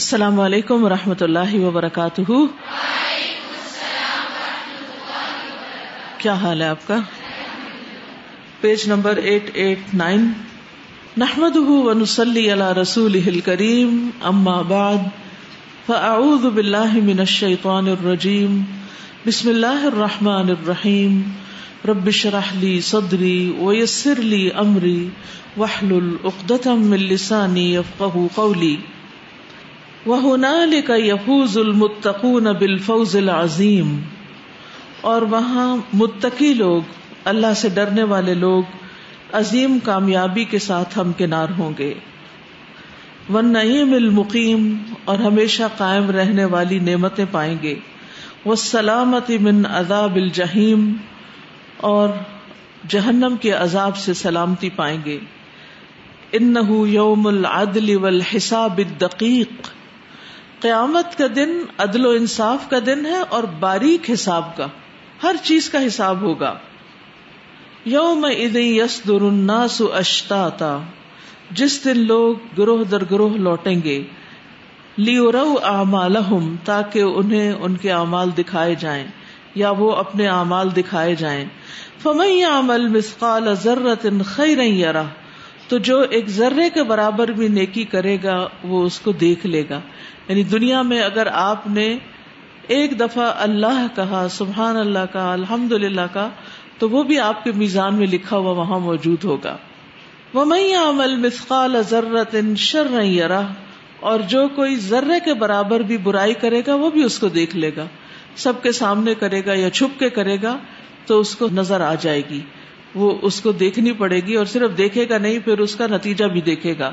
السلام علیکم و رحمۃ اللہ وبرکاتہ۔ کیا حال ہے آپ کا؟ Page number eight eight nine. نحمد ونسلی علی رسول کریم اما بعد، فاعوذ باللہ من الشیطان الرجیم۔ بسم اللہ الرحمن الرحیم۔ رب اشرح لی صدری ویسر لی امری، واحلل عقدۃ من لسانی یفقهوا قولی۔ وہنالک یفوز المتقون بالفوز العظیم اور وہاں متقی لوگ، اللہ سے ڈرنے والے لوگ، عظیم کامیابی کے ساتھ ہم کنار ہوں گے۔ ون نعیم المقیم اور ہمیشہ قائم رہنے والی نعمتیں پائیں گے۔ وہ سلامتی من عذاب الجحیم اور جہنم کے عذاب سے سلامتی پائیں گے۔ ان یوم العدل والحساب الدقیق قیامت کا دن عدل و انصاف کا دن ہے اور باریک حساب کا، ہر چیز کا حساب ہوگا۔ یوم یس الناس اشتاتا، جس دن لوگ گروہ در گروہ لوٹیں گے لیو رو اعمالہم، تاکہ انہیں ان کے اعمال دکھائے جائیں، یا وہ اپنے اعمال دکھائے جائیں۔ فمن عمل مسقال ذرت خیرا یرا تو جو ایک ذرے کے برابر بھی نیکی کرے گا، وہ اس کو دیکھ لے گا۔ یعنی دنیا میں اگر آپ نے ایک دفعہ اللہ کہا، سبحان اللہ کا الحمد للہ کا، تو وہ بھی آپ کے میزان میں لکھا ہوا وہاں موجود ہوگا۔ وہ میں عمل مسقال ضرورت شر یرا اور جو کوئی ذرے کے برابر بھی برائی کرے گا، وہ بھی اس کو دیکھ لے گا۔ سب کے سامنے کرے گا یا چھپ کے کرے گا، تو اس کو نظر آ جائے گی۔ وہ اس کو دیکھنی پڑے گی اور صرف دیکھے گا نہیں، پھر اس کا نتیجہ بھی دیکھے گا۔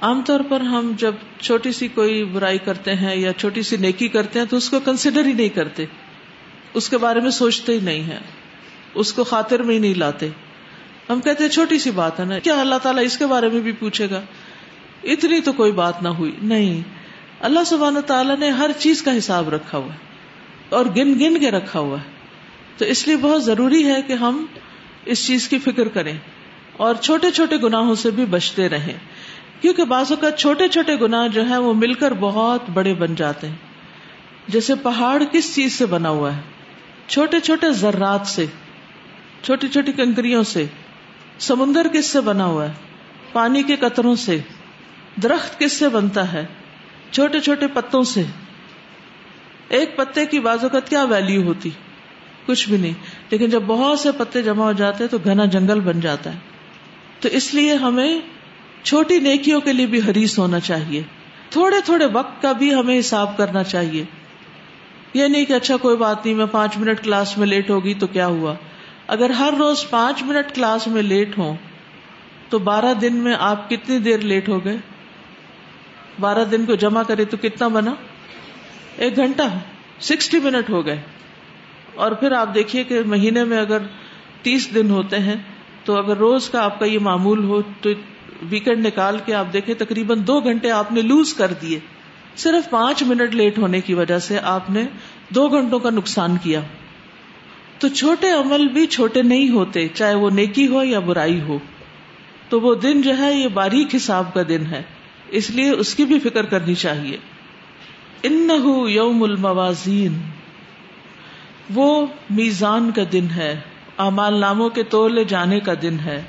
عام طور پر ہم جب چھوٹی سی کوئی برائی کرتے ہیں یا چھوٹی سی نیکی کرتے ہیں تو اس کو کنسیڈر ہی نہیں کرتے۔ اس کے بارے میں سوچتے ہی نہیں ہے اس کو خاطر میں ہی نہیں لاتے۔ ہم کہتے ہیں چھوٹی سی بات ہے نا۔ کیا اللہ تعالیٰ اس کے بارے میں بھی پوچھے گا؟ اتنی تو کوئی بات نہ ہوئی۔ نہیں۔ اللہ سبحانہ تعالیٰ نے ہر چیز کا حساب رکھا ہوا ہے اور گن گن کے رکھا ہوا ہے۔ تو اس لیے بہت ضروری ہے کہ ہم اس چیز کی فکر کریں اور چھوٹے چھوٹے گناہوں سے بھی بچتے رہیں۔ کیونکہ بعض اوقات چھوٹے چھوٹے گنا جو ہے وہ مل کر بہت بڑے بن جاتے ہیں۔ جیسے پہاڑ کس چیز سے بنا ہوا ہے؟ چھوٹے چھوٹے ذرات سے، چھوٹی چھوٹی کنکریوں سے، سمندر کس سے بنا ہوا ہے؟ پانی کے قطروں سے۔ درخت کس سے بنتا ہے؟ چھوٹے چھوٹے پتوں سے۔ ایک پتے کی بعض اوقات کیا ویلو ہوتی؟ کچھ بھی نہیں۔ لیکن جب بہت سے پتے جمع ہو جاتے تو گھنا جنگل بن جاتا ہے۔ تو اس لیے ہمیں چھوٹی نیکیوں کے لیے بھی حریص ہونا چاہیے۔ تھوڑے تھوڑے وقت کا بھی ہمیں حساب کرنا چاہیے۔ یہ نہیں کہ اچھا کوئی بات نہیں، میں پانچ منٹ کلاس میں لیٹ ہوگی تو کیا ہوا؟ اگر ہر روز پانچ منٹ کلاس میں لیٹ ہوں، تو بارہ دن میں آپ کتنی دیر لیٹ ہو گئے؟ بارہ دن کو جمع کرے تو کتنا بنا؟ ایک گھنٹہ، سکسٹی منٹ ہو گئے۔ اور پھر آپ دیکھیے کہ مہینے میں اگر تیس دن ہوتے ہیں، تو اگر روز کا آپ کا یہ معمول ہو تو ویکینڈ نکال کے آپ دیکھیں، تقریباً دو گھنٹے آپ نے لوز کر دیے۔ صرف پانچ منٹ لیٹ ہونے کی وجہ سے آپ نے دو گھنٹوں کا نقصان کیا۔ تو چھوٹے عمل بھی چھوٹے نہیں ہوتے، چاہے وہ نیکی ہو یا برائی ہو۔ تو وہ دن جو ہے، یہ باریک حساب کا دن ہے۔ اس لیے اس کی بھی فکر کرنی چاہیے۔ ان یوم الموازین۔ وہ میزان کا دن ہے۔ امال ناموں کے تولے جانے کا دن ہے۔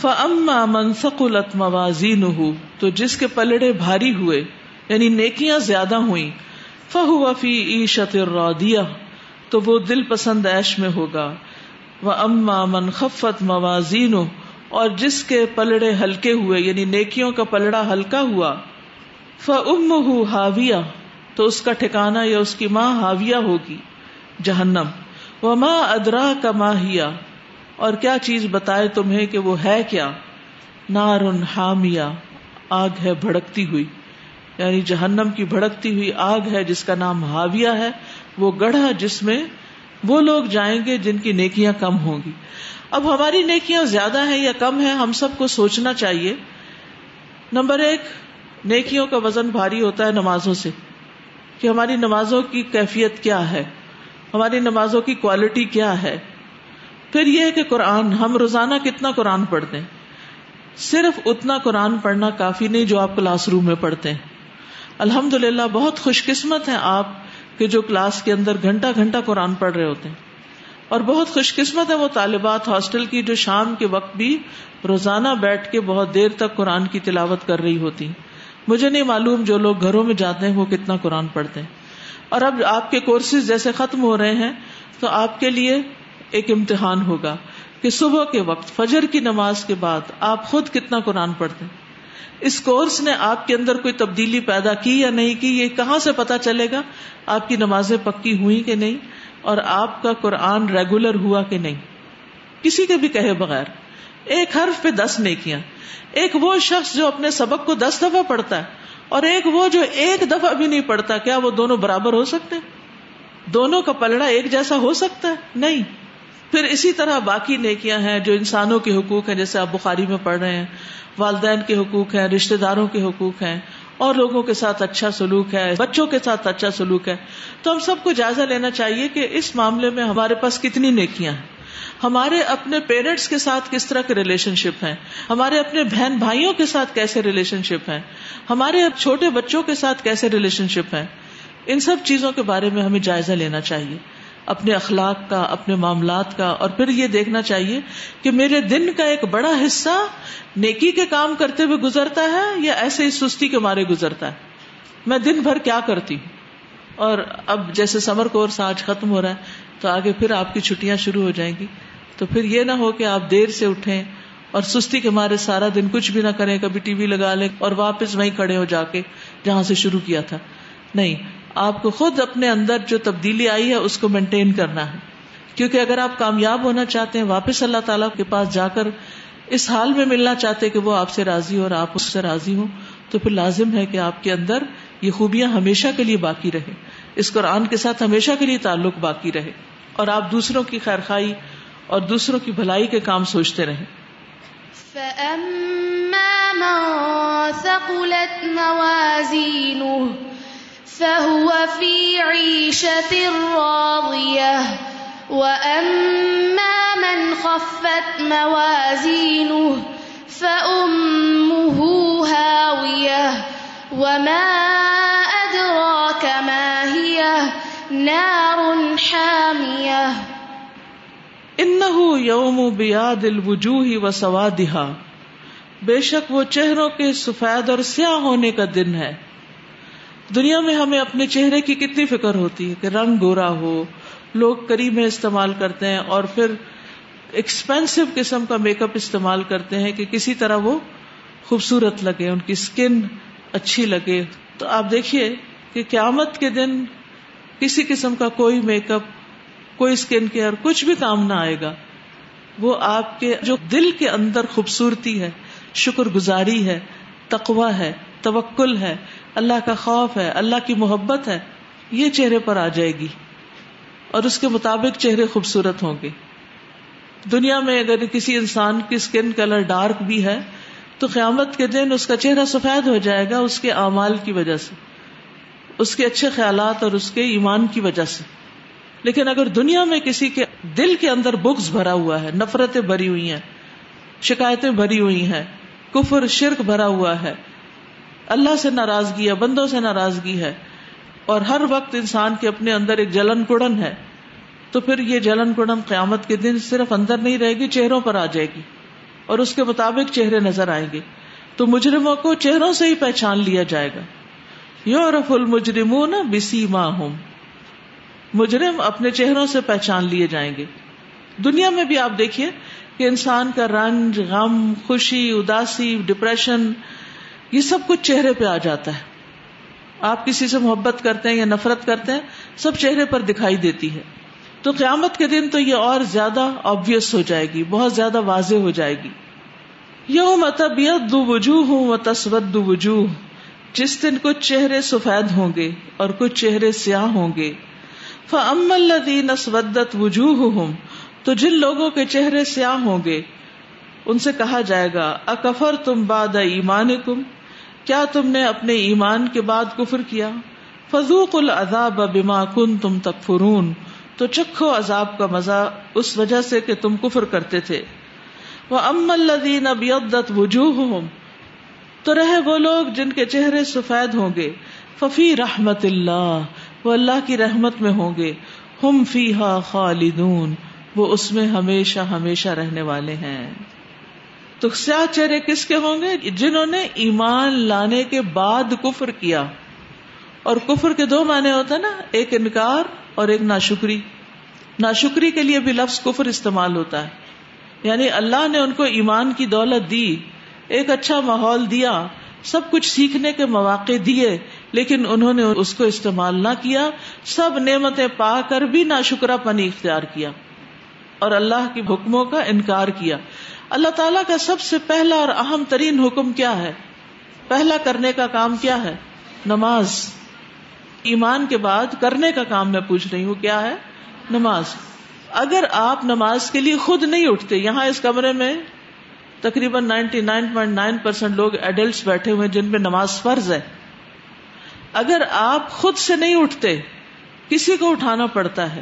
فما منسقلت موازین تو جس کے پلڑے بھاری ہوئے یعنی نیکیاں زیادہ ہوئی فہو فی عیشت الرادیہ تو وہ دل پسند ایش میں ہوگا۔ وہ اما من خفت موازین اور جس کے پلڑے ہلکے ہوئے یعنی نیکیوں کا پلڑا ہلکا ہوا فم ہاویہ تو اس کا ٹھکانا یا اس کی ماں ہاویہ ہوگی، جہنم۔ وہ ماں ادرا کا ماہیا اور کیا چیز بتائے تمہیں کہ وہ ہے کیا؟ نار حامیہ، آگ ہے بھڑکتی ہوئی۔ یعنی جہنم کی بھڑکتی ہوئی آگ ہے جس کا نام ہاویہ ہے، وہ گڑھا جس میں وہ لوگ جائیں گے جن کی نیکیاں کم ہوں گی۔ اب ہماری نیکیاں زیادہ ہیں یا کم ہیں، ہم سب کو سوچنا چاہیے۔ نمبر ایک، نیکیوں کا وزن بھاری ہوتا ہے نمازوں سے۔ کہ ہماری نمازوں کی کیفیت کیا ہے؟ ہماری نمازوں کی کوالٹی کیا ہے؟ پھر یہ ہے کہ قرآن، ہم روزانہ کتنا قرآن پڑھتے ہیں؟ صرف اتنا قرآن پڑھنا کافی نہیں جو آپ کلاس روم میں پڑھتے ہیں۔ الحمد للہ بہت خوش قسمت ہیں آپ کہ جو کلاس کے اندر گھنٹہ گھنٹہ قرآن پڑھ رہے ہوتے ہیں۔ اور بہت خوش قسمت ہے وہ طالبات ہاسٹل کی جو شام کے وقت بھی روزانہ بیٹھ کے بہت دیر تک قرآن کی تلاوت کر رہی ہوتی مجھے نہیں معلوم جو لوگ گھروں میں جاتے ہیں وہ کتنا قرآن پڑھتے ہیں۔ اور اب آپ کے کورسز جیسے ختم ہو رہے ہیں، تو آپ کے لیے ایک امتحان ہوگا کہ صبح کے وقت، فجر کی نماز کے بعد آپ خود کتنا قرآن پڑھتے ہیں؟ اس کورس نے آپ کے اندر کوئی تبدیلی پیدا کی یا نہیں کی؟ یہ کہاں سے پتا چلے گا آپ کی نمازیں پکی ہوئی کہ نہیں اور آپ کا قرآن ریگولر ہوا کہ نہیں؟ کسی کے بھی کہے بغیر۔ ایک حرف پہ دس نیکیاں۔ ایک وہ شخص جو اپنے سبق کو دس دفعہ پڑھتا ہے اور ایک وہ جو ایک دفعہ بھی نہیں پڑھتا، کیا وہ دونوں برابر ہو سکتے دونوں کا پلڑا ایک جیسا ہو سکتا ہے؟ نہیں۔ پھر اسی طرح باقی نیکیاں ہیں جو انسانوں کے حقوق ہیں، جیسے آپ بخاری میں پڑھ رہے ہیں۔ والدین کے حقوق ہیں رشتے داروں کے حقوق ہیں۔ اور لوگوں کے ساتھ اچھا سلوک ہے، بچوں کے ساتھ اچھا سلوک ہے۔ تو ہم سب کو جائزہ لینا چاہیے کہ اس معاملے میں ہمارے پاس کتنی نیکیاں ہیں۔ ہمارے اپنے پیرنٹس کے ساتھ کس طرح کے ریلیشن شپ ہیں؟ ہمارے اپنے بہن بھائیوں کے ساتھ کیسے ریلیشن شپ ہیں؟ ہمارے چھوٹے بچوں کے ساتھ کیسے ریلیشن شپ ہیں؟ ان سب چیزوں کے بارے میں ہمیں جائزہ لینا چاہیے۔ اپنے اخلاق کا، اپنے معاملات کا، اور پھر یہ دیکھنا چاہیے کہ میرے دن کا ایک بڑا حصہ نیکی کے کام کرتے ہوئے گزرتا ہے یا ایسے ہی سستی کے مارے گزرتا ہے؟ میں دن بھر کیا کرتی ہوں؟ اور اب جیسے سمر کورس آج ختم ہو رہا ہے، تو آگے پھر آپ کی چھٹیاں شروع ہو جائیں گی۔ تو پھر یہ نہ ہو کہ آپ دیر سے اٹھیں اور سستی کے مارے سارا دن کچھ بھی نہ کریں، کبھی ٹی وی لگا لیں اور واپس وہیں کھڑے ہو جا کے جہاں سے شروع کیا تھا۔ نہیں آپ کو خود اپنے اندر جو تبدیلی آئی ہے اس کو مینٹین کرنا ہے۔ کیونکہ اگر آپ کامیاب ہونا چاہتے ہیں، واپس اللہ تعالیٰ کے پاس جا کر اس حال میں ملنا چاہتے کہ وہ آپ سے راضی ہو اور آپ اس سے راضی ہوں، تو پھر لازم ہے کہ آپ کے اندر یہ خوبیاں ہمیشہ کے لیے باقی رہے اس قرآن کے ساتھ ہمیشہ کے لیے تعلق باقی رہے۔ اور آپ دوسروں کی خیر خائی اور دوسروں کی بھلائی کے کام سوچتے رہیں۔ فهو في عيشة راضية وأما من خفت موازينه فأمه هاوية وما أدراك ما هي نار حامية إنه يوم بياد الوجوه وسوادها۔ بے شک وہ چہروں کے سفید اور سیاہ ہونے کا دن ہے۔ دنیا میں ہمیں اپنے چہرے کی کتنی فکر ہوتی ہے کہ رنگ گورا ہو، لوگ کریم میں استعمال کرتے ہیں اور پھر ایکسپینسو قسم کا میک اپ استعمال کرتے ہیں کہ کسی طرح وہ خوبصورت لگے، ان کی اسکن اچھی لگے۔ تو آپ دیکھیے کہ قیامت کے دن کسی قسم کا کوئی میک اپ کوئی اسکن کیئر کچھ بھی کام نہ آئے گا۔ وہ آپ کے، جو دل کے اندر خوبصورتی ہے شکر گزاری ہے تقوا ہے توکل ہے، اللہ کا خوف ہے، اللہ کی محبت ہے، یہ چہرے پر آ جائے گی۔ اور اس کے مطابق چہرے خوبصورت ہوں گے۔ دنیا میں اگر کسی انسان کی اسکن کلر ڈارک بھی ہے، تو قیامت کے دن اس کا چہرہ سفید ہو جائے گا اس کے اعمال کی وجہ سے۔ اس کے اچھے خیالات اور اس کے ایمان کی وجہ سے۔ لیکن اگر دنیا میں کسی کے دل کے اندر بکس بھرا ہوا ہے، نفرتیں بھری ہوئی ہیں، شکایتیں بھری ہوئی ہیں، کفر، شرک بھرا ہوا ہے اللہ سے ناراضگی ہے، بندوں سے ناراضگی ہے، اور ہر وقت انسان کے اپنے اندر ایک جلن کڑن ہے، تو پھر یہ جلن کڑن قیامت کے دن صرف اندر نہیں رہے گی، چہروں پر آ جائے گی، اور اس کے مطابق چہرے نظر آئیں گے۔ تو مجرموں کو چہروں سے ہی پہچان لیا جائے گا۔ یورف المجرم بسی ماہ مجرم اپنے چہروں سے پہچان لیے جائیں گے۔ دنیا میں بھی آپ دیکھیے کہ انسان کا رنج، غم، خوشی، اداسی ڈپریشن یہ سب کچھ چہرے پہ آ جاتا ہے۔ آپ کسی سے محبت کرتے ہیں یا نفرت کرتے ہیں، سب چہرے پر دکھائی دیتی ہے۔ تو قیامت کے دن تو یہ اور زیادہ آبیس ہو جائے گی، بہت زیادہ واضح ہو جائے گی۔ یو متبیت دو وجوہ ہوں و دو وجوہ۔ جس دن کچھ چہرے سفید ہوں گے اور کچھ چہرے سیاہ ہوں گے۔ فَأَمَّا الَّذِينَ اسْوَدَّتْ وُجُوهُهُمْ۔ تو جن لوگوں کے چہرے سیاہ ہوں گے، ان سے کہا جائے گا اکفر تم باد ایمان کیا تم نے اپنے ایمان کے بعد کفر کیا؟ فضوق العذاب بما کن تم تکفرون۔ تو چکھو عذاب کا مزہ اس وجہ سے کہ تم کفر کرتے تھے۔ وہ ام الدین ابیدت وجوہ تو رہے وہ لوگ جن کے چہرے سفید ہوں گے۔ ففی رحمت اللہ وہ اللہ کی رحمت میں ہوں گے۔ ہم فی خالدون۔ وہ اس میں ہمیشہ ہمیشہ رہنے والے ہیں۔ تو سیاہ چہرے کس کے ہوں گے؟ جنہوں نے ایمان لانے کے بعد کفر کیا۔ اور کفر کے دو معنی ہوتا ہے نا، ایک انکار اور ایک ناشکری۔ ناشکری کے لیے بھی لفظ کفر استعمال ہوتا ہے۔ یعنی اللہ نے ان کو ایمان کی دولت دی، ایک اچھا ماحول دیا، سب کچھ سیکھنے کے مواقع دیے، لیکن انہوں نے اس کو استعمال نہ کیا۔ سب نعمتیں پا کر بھی نہ شکرا پنی اختیار کیا۔ اور اللہ کے حکموں کا انکار کیا۔ اللہ تعالیٰ کا سب سے پہلا اور اہم ترین حکم کیا ہے؟ پہلا کرنے کا کام کیا ہے؟ نماز۔ ایمان کے بعد کرنے کا کام میں پوچھ رہی ہوں، کیا ہے؟ نماز۔ اگر آپ نماز کے لیے خود نہیں اٹھتے، یہاں اس کمرے میں تقریباً ninety nine point nine percent لوگ ایڈلٹس بیٹھے ہوئے جن پہ نماز فرض ہے۔ اگر آپ خود سے نہیں اٹھتے، کسی کو اٹھانا پڑتا ہے۔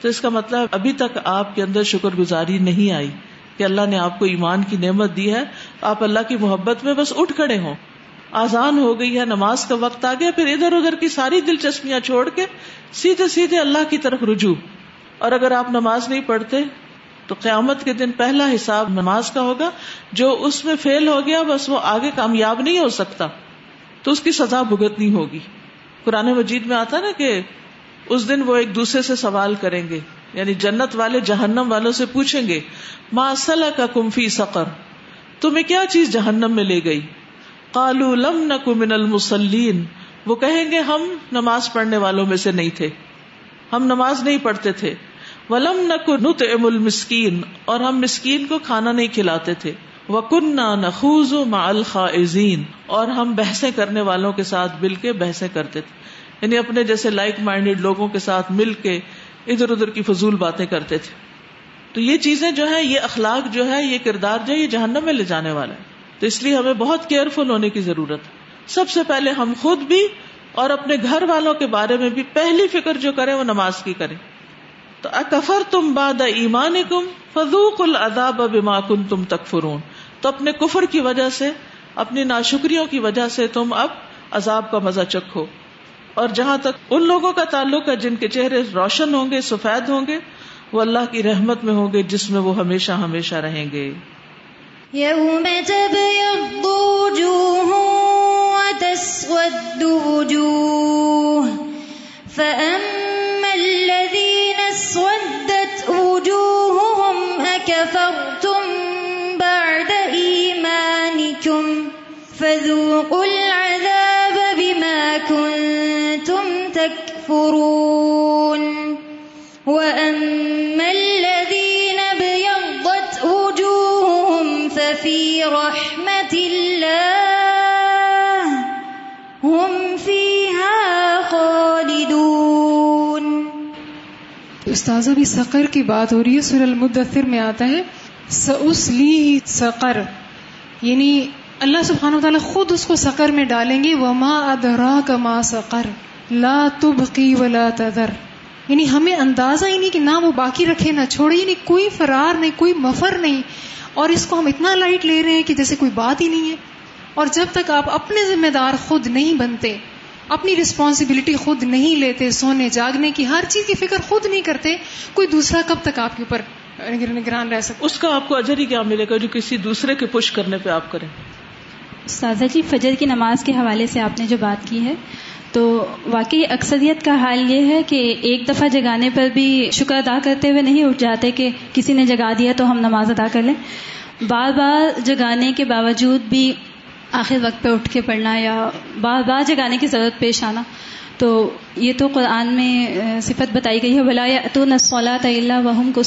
تو اس کا مطلب ابھی تک آپ کے اندر شکر گزاری نہیں آئی۔ کہ اللہ نے آپ کو ایمان کی نعمت دی ہے، آپ اللہ کی محبت میں بس اٹھ کھڑے ہوں۔ آزان ہو گئی ہے، نماز کا وقت آ گیا، پھر ادھر ادھر کی ساری دلچسپیاں چھوڑ کے سیدھے سیدھے اللہ کی طرف رجوع۔ اور اگر آپ نماز نہیں پڑھتے، تو قیامت کے دن پہلا حساب نماز کا ہوگا، جو اس میں فیل ہو گیا، بس وہ آگے کامیاب نہیں ہو سکتا۔ تو اس کی سزا بھگتنی ہوگی۔ قرآن مجید میں آتا نا کہ اس دن وہ ایک دوسرے سے سوال کریں گے۔ یعنی جنت والے جہنم والوں سے پوچھیں گے ماں صلاح کا کمفی سقر؟ تمہیں کیا چیز جہنم میں لے گئی؟ کالو لم نہ من المسلین وہ کہیں گے، ہم نماز پڑھنے والوں میں سے نہیں تھے۔ ہم نماز نہیں پڑھتے تھے۔ ولم نت ام المسکین۔ اور ہم مسکین کو کھانا نہیں کھلاتے تھے۔ وکن نخوز مع الخائزین اور ہم بحثیں کرنے والوں کے ساتھ مل کے بحثیں کرتے تھے۔ یعنی اپنے جیسے لائک مائنڈیڈ لوگوں کے ساتھ مل کے ادھر ادھر کی فضول باتیں کرتے تھے۔ تو یہ چیزیں جو ہے یہ اخلاق جو ہے یہ کردار جو ہے یہ جہنم میں لے جانے والا ہے تو اس لیے ہمیں بہت کیئرفل ہونے کی ضرورت ہے۔ سب سے پہلے ہم خود بھی اور اپنے گھر والوں کے بارے میں بھی پہلی فکر جو کریں، وہ نماز کی کریں۔ تو اکفر تم باد ایمان کم فضوق العذاب بما کن تم تک فرون تو اپنے کفر کی وجہ سے، اپنی ناشکریوں کی وجہ سے تم اب عذاب کا مزہ چکھو۔ اور جہاں تک ان لوگوں کا تعلق ہے جن کے چہرے روشن ہوں گے، سفید ہوں گے، وہ اللہ کی رحمت میں ہوں گے، جس میں وہ ہمیشہ ہمیشہ رہیں گے۔ يوم تبيض وجوه وتسود وجوه فأما تكفرون وأما الذين ابيضت وجوههم ففي رحمة الله هم فيها خالدون استاذہ بھی سقر کی بات ہو رہی ہے سر المدثر میں آتا ہے سلی سقر۔ یعنی اللہ سبحانہ تعالیٰ خود اس کو سقر میں ڈالیں گے، وما ادرا کا ما سقر۔ لا تبقی ولا تذر۔ یعنی ہمیں اندازہ ہی نہیں کہ نہ وہ باقی رکھے نہ چھوڑے۔ یعنی کوئی فرار نہیں کوئی مفر نہیں۔ اور اس کو ہم اتنا لائٹ لے رہے ہیں کہ جیسے کوئی بات ہی نہیں ہے۔ اور جب تک آپ اپنے ذمہ دار خود نہیں بنتے اپنی رسپانسبلٹی خود نہیں لیتے سونے جاگنے کی ہر چیز کی فکر خود نہیں کرتے کوئی دوسرا کب تک آپ کے اوپر نگران رہ سکتا؟ اس کا آپ کو اجر ہی کیا ملے گا جو کسی دوسرے کے پش کرنے پہ آپ کریں؟ استاذہ جی فجر کی نماز کے حوالے سے آپ نے جو بات کی ہے تو واقعی اکثریت کا حال یہ ہے کہ ایک دفعہ جگانے پر بھی شکر ادا کرتے ہوئے نہیں اٹھ جاتے کہ کسی نے جگا دیا تو ہم نماز ادا کر لیں۔ بار بار جگانے کے باوجود بھی آخر وقت پہ اٹھ کے پڑھنا یا بار بار جگانے کی ضرورت پیش آنا۔ تو یہ تو قرآن میں صفت بتائی گئی ہے بلا تو نسولہ طلّہ وہم کو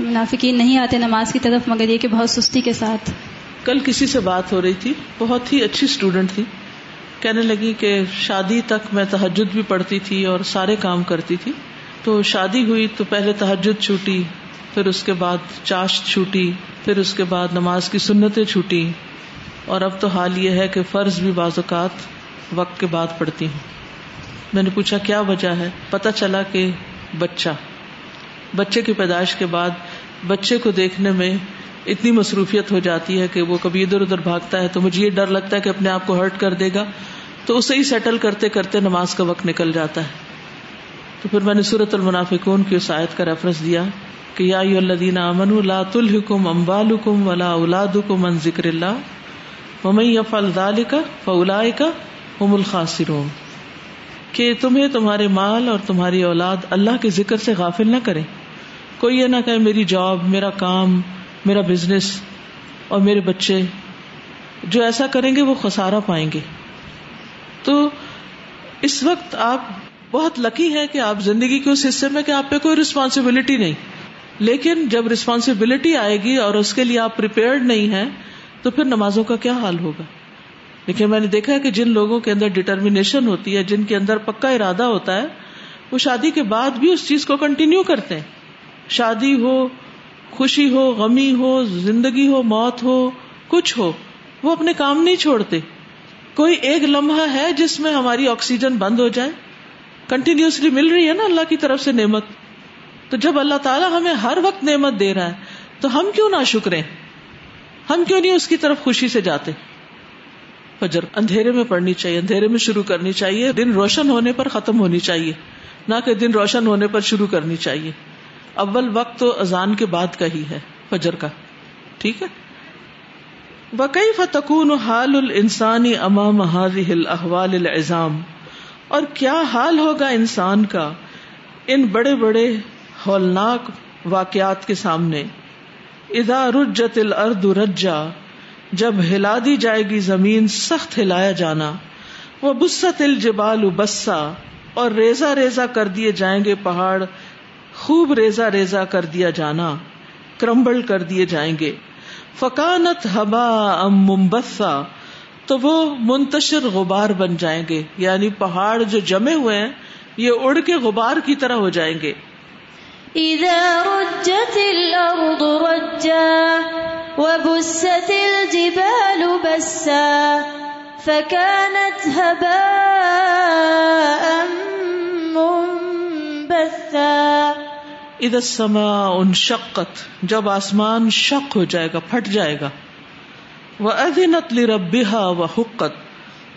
منافقین نہیں آتے نماز کی طرف مگر یہ کہ بہت سستی کے ساتھ۔ کل کسی سے بات ہو رہی تھی، بہت ہی اچھی اسٹوڈینٹ تھی۔ کہنے لگی کہ شادی تک میں تحجد بھی پڑھتی تھی اور سارے کام کرتی تھی۔ تو شادی ہوئی تو پہلے تحجد چھوٹی، پھر اس کے بعد چاشت چھوٹی، پھر اس کے بعد نماز کی سنتیں چھوٹی۔ اور اب تو حال یہ ہے کہ فرض بھی بعض اوقات وقت کے بعد پڑتی ہوں۔ میں نے پوچھا کیا وجہ ہے؟ پتا چلا کہ بچہ۔ بچے کی پیدائش کے بعد بچے کو دیکھنے میں اتنی مصروفیت ہو جاتی ہے کہ وہ کبھی ادھر ادھر بھاگتا ہے تو مجھے یہ ڈر لگتا ہے کہ اپنے آپ کو ہرٹ کر دے گا۔ تو اسے ہی سیٹل کرتے کرتے نماز کا وقت نکل جاتا ہے۔ تو پھر میں نے سورت المنافقون کی اس آیت کا ریفرنس دیا کہ یا الذین آمنوا لا تلہکم اموالکم ولا اولادکم من ذکر اللہ ومن یفعل ذلک فاولئک هم الخاسرون۔ کہ تمہیں تمہارے مال اور تمہاری اولاد اللہ کے ذکر سے غافل نہ کرے کوئی یہ نہ کہے میری جاب میرا کام میرا بزنس اور میرے بچے جو ایسا کریں گے وہ خسارا پائیں گے۔ تو اس وقت آپ بہت لکی ہے کہ آپ زندگی کے اس حصے میں کہ آپ پہ کوئی ریسپانسبلٹی نہیں۔ لیکن جب ریسپانسبلٹی آئے گی اور اس کے لیے آپ پریپیئرڈ نہیں ہیں، تو پھر نمازوں کا کیا حال ہوگا؟ لیکن میں نے دیکھا کہ جن لوگوں کے اندر ڈٹرمینیشن ہوتی ہے، جن کے اندر پکا ارادہ ہوتا ہے، وہ شادی کے بعد بھی اس چیز کو کنٹینیو کرتے ہیں۔ شادی ہو خوشی ہو، غمی ہو، زندگی ہو، موت ہو، کچھ ہو، وہ اپنے کام نہیں چھوڑتے۔ کوئی ایک لمحہ ہے جس میں ہماری آکسیجن بند ہو جائے؟ کنٹینیوسلی مل رہی ہے نا اللہ کی طرف سے نعمت۔ تو جب اللہ تعالیٰ ہمیں ہر وقت نعمت دے رہا ہے، تو ہم کیوں نہ شکرے ہم کیوں نہیں اس کی طرف خوشی سے جاتے؟ فجر اندھیرے میں پڑھنی چاہیے، اندھیرے میں شروع کرنی چاہیے۔ دن روشن ہونے پر ختم ہونی چاہیے، نہ کہ دن روشن ہونے پر شروع کرنی چاہیے۔ اول وقت تو اذان کے بعد کا ہی ہے، فجر کا۔ ٹھیک ہے؟ وکئی فتکون حال السانی امام هذه احوال العظام؟ اور کیا حال ہوگا انسان کا ان بڑے بڑے ہولناک واقعات کے سامنے؟ ادا رجت الارض رجا، جب ہلا دی جائے گی زمین، سخت ہلایا جانا۔ وہ بست الجبال بسا، اور ریزا ریزا کر دیے جائیں گے پہاڑ خوب ریزا ریزا کر دیا جانا، کرمبل کر دیے جائیں گے۔ فکانت ہبا ام ممبسا تو وہ منتشر غبار بن جائیں گے۔ یعنی پہاڑ جو جمے ہوئے ہیں، یہ اڑ کے غبار کی طرح ہو جائیں گے۔ إذا رجت الأرض رجا وبست الجبال بسا فكانت هباء منبثا اذا السماء انشقت، جب آسمان شق ہو جائے گا، پھٹ جائے گا۔ وہ ادینت لربها وحقت۔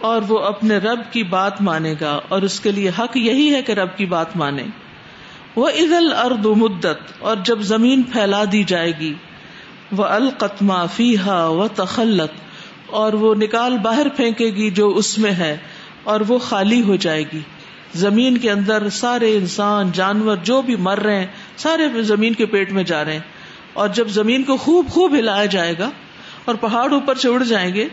اور وہ اپنے رب کی بات مانے گا، اور اس کے لیے حق یہی ہے کہ رب کی بات مانے۔ وہ عید ارد مدت۔ اور جب زمین پھیلا دی جائے گی۔ وہ القتما فیحا و تخلت اور وہ نکال باہر پھینکے گی جو اس میں ہے، اور وہ خالی ہو جائے گی۔ زمین کے اندر سارے انسان، جانور جو بھی مر رہے ہیں، سارے زمین کے پیٹ میں جا رہے ہیں۔ اور جب زمین کو خوب خوب ہلایا جائے گا اور پہاڑ اوپر سے اڑ جائیں گے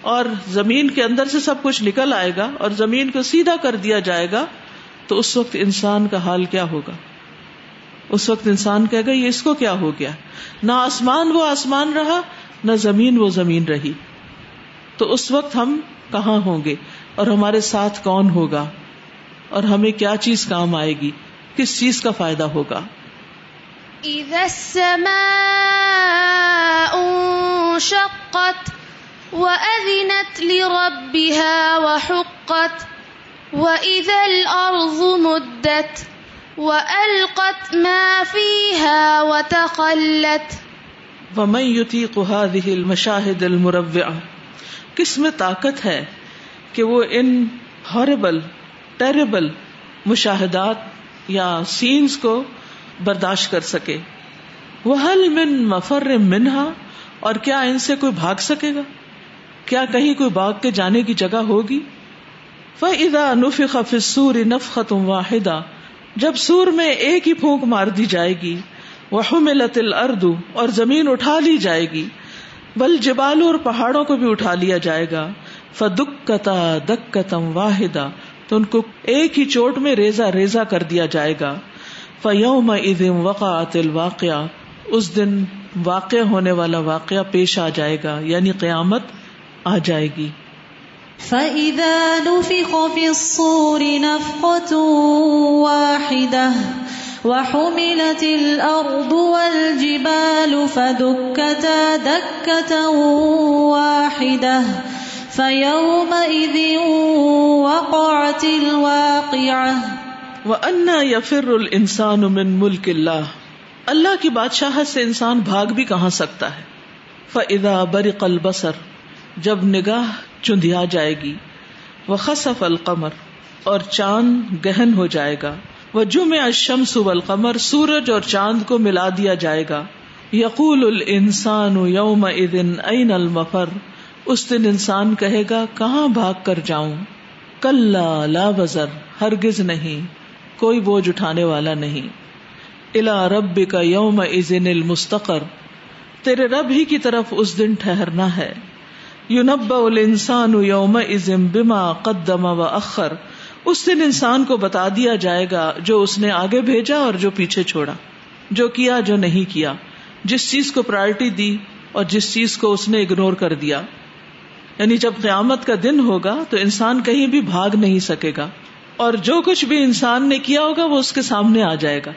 اور زمین کے اندر سے سب کچھ نکل آئے گا اور زمین کو سیدھا کر دیا جائے گا، تو اس وقت انسان کا حال کیا ہوگا؟ اس وقت انسان کہے گا، یہ اس کو کیا ہو گیا؟ نہ آسمان وہ آسمان رہا، نہ زمین وہ زمین رہی۔ تو اس وقت ہم کہاں ہوں گے؟ اور ہمارے ساتھ کون ہوگا؟ اور ہمیں کیا چیز کام آئے گی؟ کس چیز کا فائدہ ہوگا؟ إذا السماء انشقت وأذنت لربها وحقت وإذا الأرض مدت وألقت ما فيها وتخلت ومن يطيق هذه المشاهد المروعة؟ کس میں طاقت ہے کہ وہ ان ہاربل ٹیریبل مشاہدات یا سینز کو برداشت کر سکے۔ وہ حل من مفر منہا اور کیا ان سے کوئی بھاگ سکے گا؟ کیا کہیں کوئی باغ کے جانے کی جگہ ہوگی؟ فَإِذَا نُفِخَ فِي السُّورِ نَفْخَةٌ وَاحِدَةٌ، جب سور میں ایک ہی پھونک مار دی جائے گی، وَحُمِلَتِ الْأَرْضُ، اور زمین اٹھا لی جائے گی، بل جبالوں اور پہاڑوں کو بھی اٹھا لیا جائے گا۔ فَدُكَّتَا دَكَّةً وَاحِدَةً تو ان کو ایک ہی چوٹ میں ریزا ریزا کر دیا جائے گا۔ فَيَوْمَئِذٍ وَقَعَتِ الْوَاقِعَةُ اس دن واقع ہونے والا واقعہ پیش آ جائے گا یعنی قیامت آ جائے گی۔ فإذا نفخ في الصور نفقة واحدة وحملت الأرض والجبال فدكتا دكة واحدة فيومئذ وقعت الواقعة. وَأَنَّا يَفِرُّ الْإِنسَانُ مِن مُلْكِ اللَّهِ. اللہ کی بادشاہت سے انسان بھاگ بھی کہاں سکتا ہے؟ فَإِذَا بَرِقَ الْبَصَرُ، جب نگاہ چندیا جائے گی، وَخَسَفَ الْقَمَرُ، اور چاند گہن ہو جائے گا، وَجُمِعَ الشَّمْسُ وَالْقَمَرُ، سورج اور چاند کو ملا دیا جائے گا، یقول الانسان یومئذ این المفر؟ اس دن انسان کہے گا، کہاں بھاگ کر جاؤں؟ کلا لا وزر، ہرگز نہیں، کوئی بوجھ اٹھانے والا نہیں. الا رب کا یوم ازن المستقر. تیرے رب ہی کی طرف اس دن ٹھہرنا ہے. یونبا الانسان یوم ازم بما قدم و اخر. اس دن انسان کو بتا دیا جائے گا جو اس نے آگے بھیجا اور جو پیچھے چھوڑا، جو کیا جو نہیں کیا، جس چیز کو پرائرٹی دی اور جس چیز کو اس نے اگنور کر دیا۔ یعنی جب قیامت کا دن ہوگا تو انسان کہیں بھی بھاگ نہیں سکے گا اور جو کچھ بھی انسان نے کیا ہوگا وہ اس کے سامنے آ جائے گا۔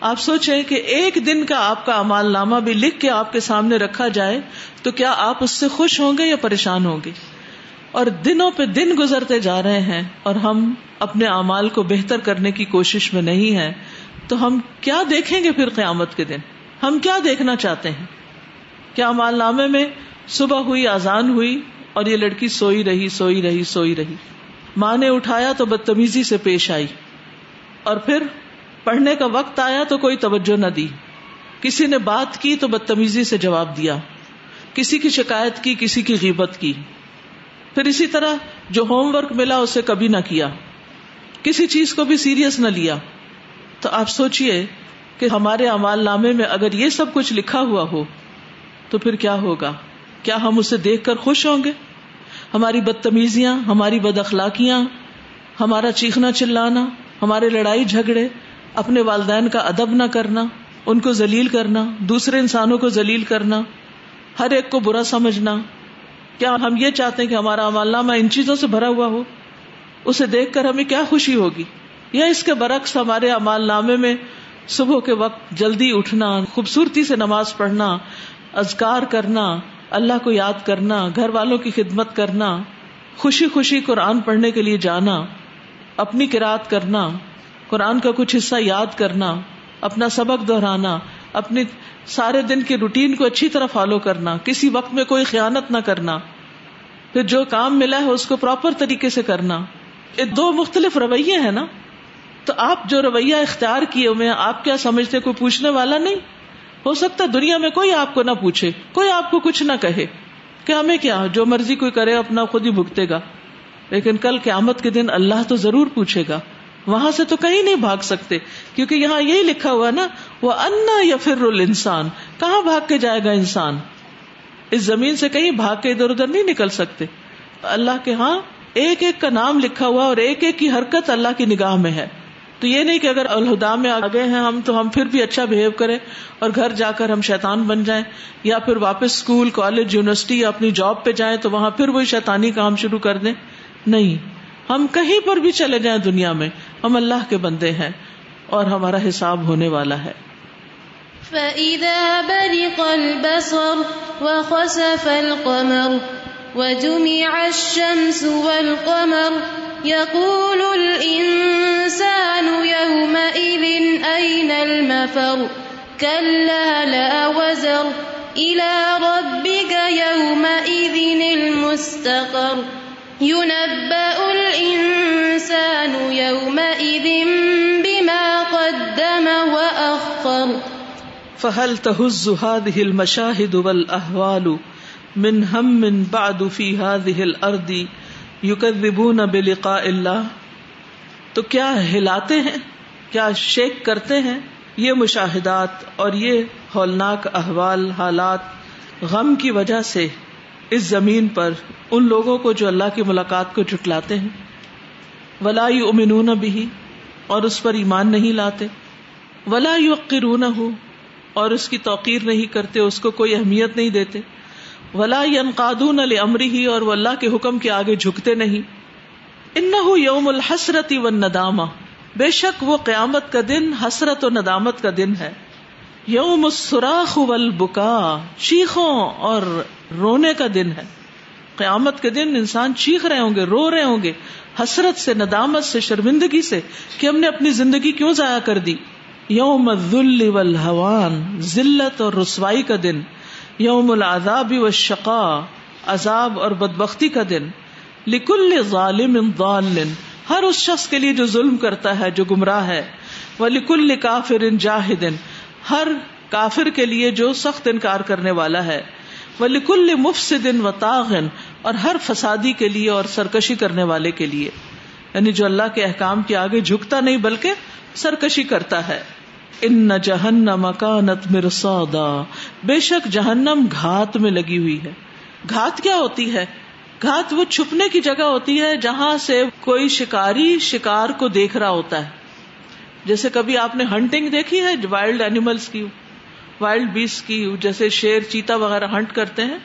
آپ سوچیں کہ ایک دن کا آپ کا امال نامہ بھی لکھ کے آپ کے سامنے رکھا جائے تو کیا آپ اس سے خوش ہوں گے یا پریشان ہوں گے؟ اور دنوں پہ دن گزرتے جا رہے ہیں اور ہم اپنے امال کو بہتر کرنے کی کوشش میں نہیں ہیں، تو ہم کیا دیکھیں گے پھر قیامت کے دن؟ ہم کیا دیکھنا چاہتے ہیں؟ کیا امال نامے میں صبح ہوئی آزان ہوئی اور یہ لڑکی سوئی رہی سوئی رہی سوئی رہی۔ ماں نے اٹھایا تو بدتمیزی سے پیش آئی۔ اور پھر پڑھنے کا وقت آیا تو کوئی توجہ نہ دی۔ کسی نے بات کی تو بدتمیزی سے جواب دیا۔ کسی کی شکایت کی، کسی کی غیبت کی۔ پھر اسی طرح جو ہوم ورک ملا اسے کبھی نہ کیا۔ کسی چیز کو بھی سیریس نہ لیا۔ تو آپ سوچئے کہ ہمارے امال نامے میں اگر یہ سب کچھ لکھا ہوا ہو تو پھر کیا ہوگا؟ کیا ہم اسے دیکھ کر خوش ہوں گے؟ ہماری بدتمیزیاں، ہماری بد اخلاقیاں ہمارا چیخنا چلانا، ہمارے لڑائی جھگڑے، اپنے والدین کا ادب نہ کرنا، ان کو ذلیل کرنا، دوسرے انسانوں کو ذلیل کرنا، ہر ایک کو برا سمجھنا۔ کیا ہم یہ چاہتے ہیں کہ ہمارا نامہ ان چیزوں سے بھرا ہوا ہو؟ اسے دیکھ کر ہمیں کیا خوشی ہوگی؟ یا اس کے برعکس ہمارے امال نامے میں صبح کے وقت جلدی اٹھنا، خوبصورتی سے نماز پڑھنا ازکار کرنا اللہ کو یاد کرنا، گھر والوں کی خدمت کرنا، خوشی خوشی قرآن پڑھنے کے لیے جانا، اپنی کراط کرنا، قرآن کا کچھ حصہ یاد کرنا، اپنا سبق دہرانا، اپنی سارے دن کی روٹین کو اچھی طرح فالو کرنا، کسی وقت میں کوئی خیانت نہ کرنا، پھر جو کام ملا ہے اس کو پراپر طریقے سے کرنا۔ یہ دو مختلف رویے ہیں نا؟ تو آپ جو رویہ اختیار کیے ہوئے آپ کیا سمجھتے کوئی پوچھنے والا نہیں؟ ہو سکتا دنیا میں کوئی آپ کو نہ پوچھے، کوئی آپ کو کچھ نہ کہے کہ ہمیں کیا، جو مرضی کوئی کرے اپنا خود ہی بھگتے گا۔ لیکن کل قیامت کے دن اللہ تو ضرور پوچھے گا۔ وہاں سے تو کہیں نہیں بھاگ سکتے، کیونکہ یہاں یہی لکھا ہوا نا، وہ انا یا پھر انسان کہاں بھاگ کے جائے گا انسان؟ اس زمین سے کہیں بھاگ کے ادھر ادھر نہیں نکل سکتے۔ اللہ کے ہاں ایک ایک کا نام لکھا ہوا اور ایک ایک کی حرکت اللہ کی نگاہ میں ہے۔ تو یہ نہیں کہ اگر الہدا میں آگے ہیں ہم، تو ہم پھر بھی اچھا بہیو کریں اور گھر جا کر ہم شیطان بن جائیں، یا پھر واپس اسکول کالج، یونیورسٹی یا اپنی جاب پہ جائیں تو وہاں پھر وہی شیطانی کام شروع کر دیں۔ نہیں، ہم کہیں پر بھی چلے جائیں دنیا میں، ہم اللہ کے بندے ہیں اور ہمارا حساب ہونے والا ہے۔ فَإِذَا بَرِقَ الْبَصَرُ وَخَسَفَ الْقَمَرُ وَجُمِعَ الشَّمْسُ وَالْقَمَرُ يقول الإنسان يومئذ أين المفر؟ كلا لا وزر. إلى ربك يومئذ المستقر. ينبأ الإنسان يومئذ بما قدم وأخر. فهل تهز هذه المشاهد والأهوال من هم بعد في هذه الأرض یوکبون بلقاء اللہ۔ تو کیا ہلاتے ہیں؟ کیا شیک کرتے ہیں؟ یہ مشاہدات اور یہ ہولناک احوال، حالات غم کی وجہ سے اس زمین پر ان لوگوں کو جو اللہ کی ملاقات کو جٹلاتے ہیں۔ ولا امنون بھی اور اس پر ایمان نہیں لاتے۔ ولا یقرون ہو اور اس کی توقیر نہیں کرتے، اس کو کوئی اہمیت نہیں دیتے۔ ولا قادون علی ہی اور وہ اللہ کے حکم کے آگے جھکتے نہیں۔ ان یوم الحسرتی و ندامہ بے شک وہ قیامت کا دن حسرت و ندامت کا دن ہے۔ یوم السراخ والبکا چیخوں اور رونے کا دن ہے۔ قیامت کے دن انسان چیخ رہے ہوں گے، رو رہے ہوں گے۔ حسرت سے، ندامت سے، شرمندگی سے کہ ہم نے اپنی زندگی کیوں ضائع کر دی۔ یوم الذل والہوان ذلت اور رسوائی کا دن۔ یوم العذاب والشقا عذاب اور بدبختی کا دن۔ لکل ظالم ضال ہر اس شخص کے لیے جو ظلم کرتا ہے، جو گمراہ ہے۔ وہ لکل کافر جاہد، ہر کافر کے لیے جو سخت انکار کرنے والا ہے۔ وہ لکل مفسد و تاغن اور ہر فسادی کے لیے اور سرکشی کرنے والے کے لیے۔ یعنی جو اللہ کے احکام کے آگے جھکتا نہیں، بلکہ سرکشی کرتا ہے۔ ان جہنم مکانت مرسودا بے شک جہنم گھات میں لگی ہوئی ہے۔ گھات کیا ہوتی ہے؟ گھات وہ چھپنے کی جگہ ہوتی ہے جہاں سے کوئی شکاری شکار کو دیکھ رہا ہوتا ہے۔ جیسے کبھی آپ نے ہنٹنگ دیکھی ہے وائلڈ اینیملس کی، وائلڈ بیس کی، جیسے شیر چیتا وغیرہ ہنٹ کرتے ہیں،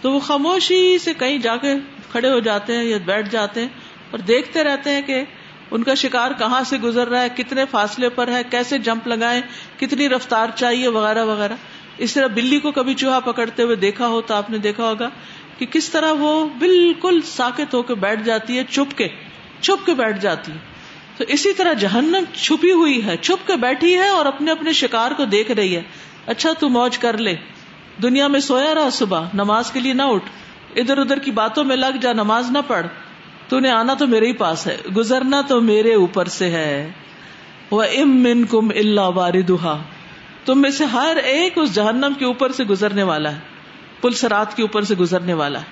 تو وہ خاموشی سے کہیں جا کے کھڑے ہو جاتے ہیں یا بیٹھ جاتے ہیں اور دیکھتے رہتے ہیں کہ ان کا شکار کہاں سے گزر رہا ہے؟ کتنے فاصلے پر ہے؟ کیسے جمپ لگائے کتنی رفتار چاہیے؟ وغیرہ وغیرہ۔ اس طرح بلی کو کبھی چوہا پکڑتے ہوئے دیکھا ہو تو آپ نے دیکھا ہوگا کہ کس طرح وہ بالکل ساکت ہو کے بیٹھ جاتی ہے، چھپ کے چھپ کے بیٹھ جاتی ہے۔ تو اسی طرح جہنم چھپی ہوئی ہے، چھپ کے بیٹھی ہے اور اپنے اپنے شکار کو دیکھ رہی ہے۔ اچھا تو موج کر لے۔ دنیا میں سویا رہا صبح، نماز کے لیے نہ اٹھ۔ ادھر ادھر کی باتوں میں لگ جا، نماز نہ پڑھ۔ تو نے آنا تو میرے ہی پاس ہے، گزرنا تو میرے اوپر سے ہے۔ وہ ام من کم اللہ واردہ تم میں سے ہر ایک اس جہنم کے اوپر سے گزرنے والا ہے پل سرات کے اوپر سے گزرنے والا ہے۔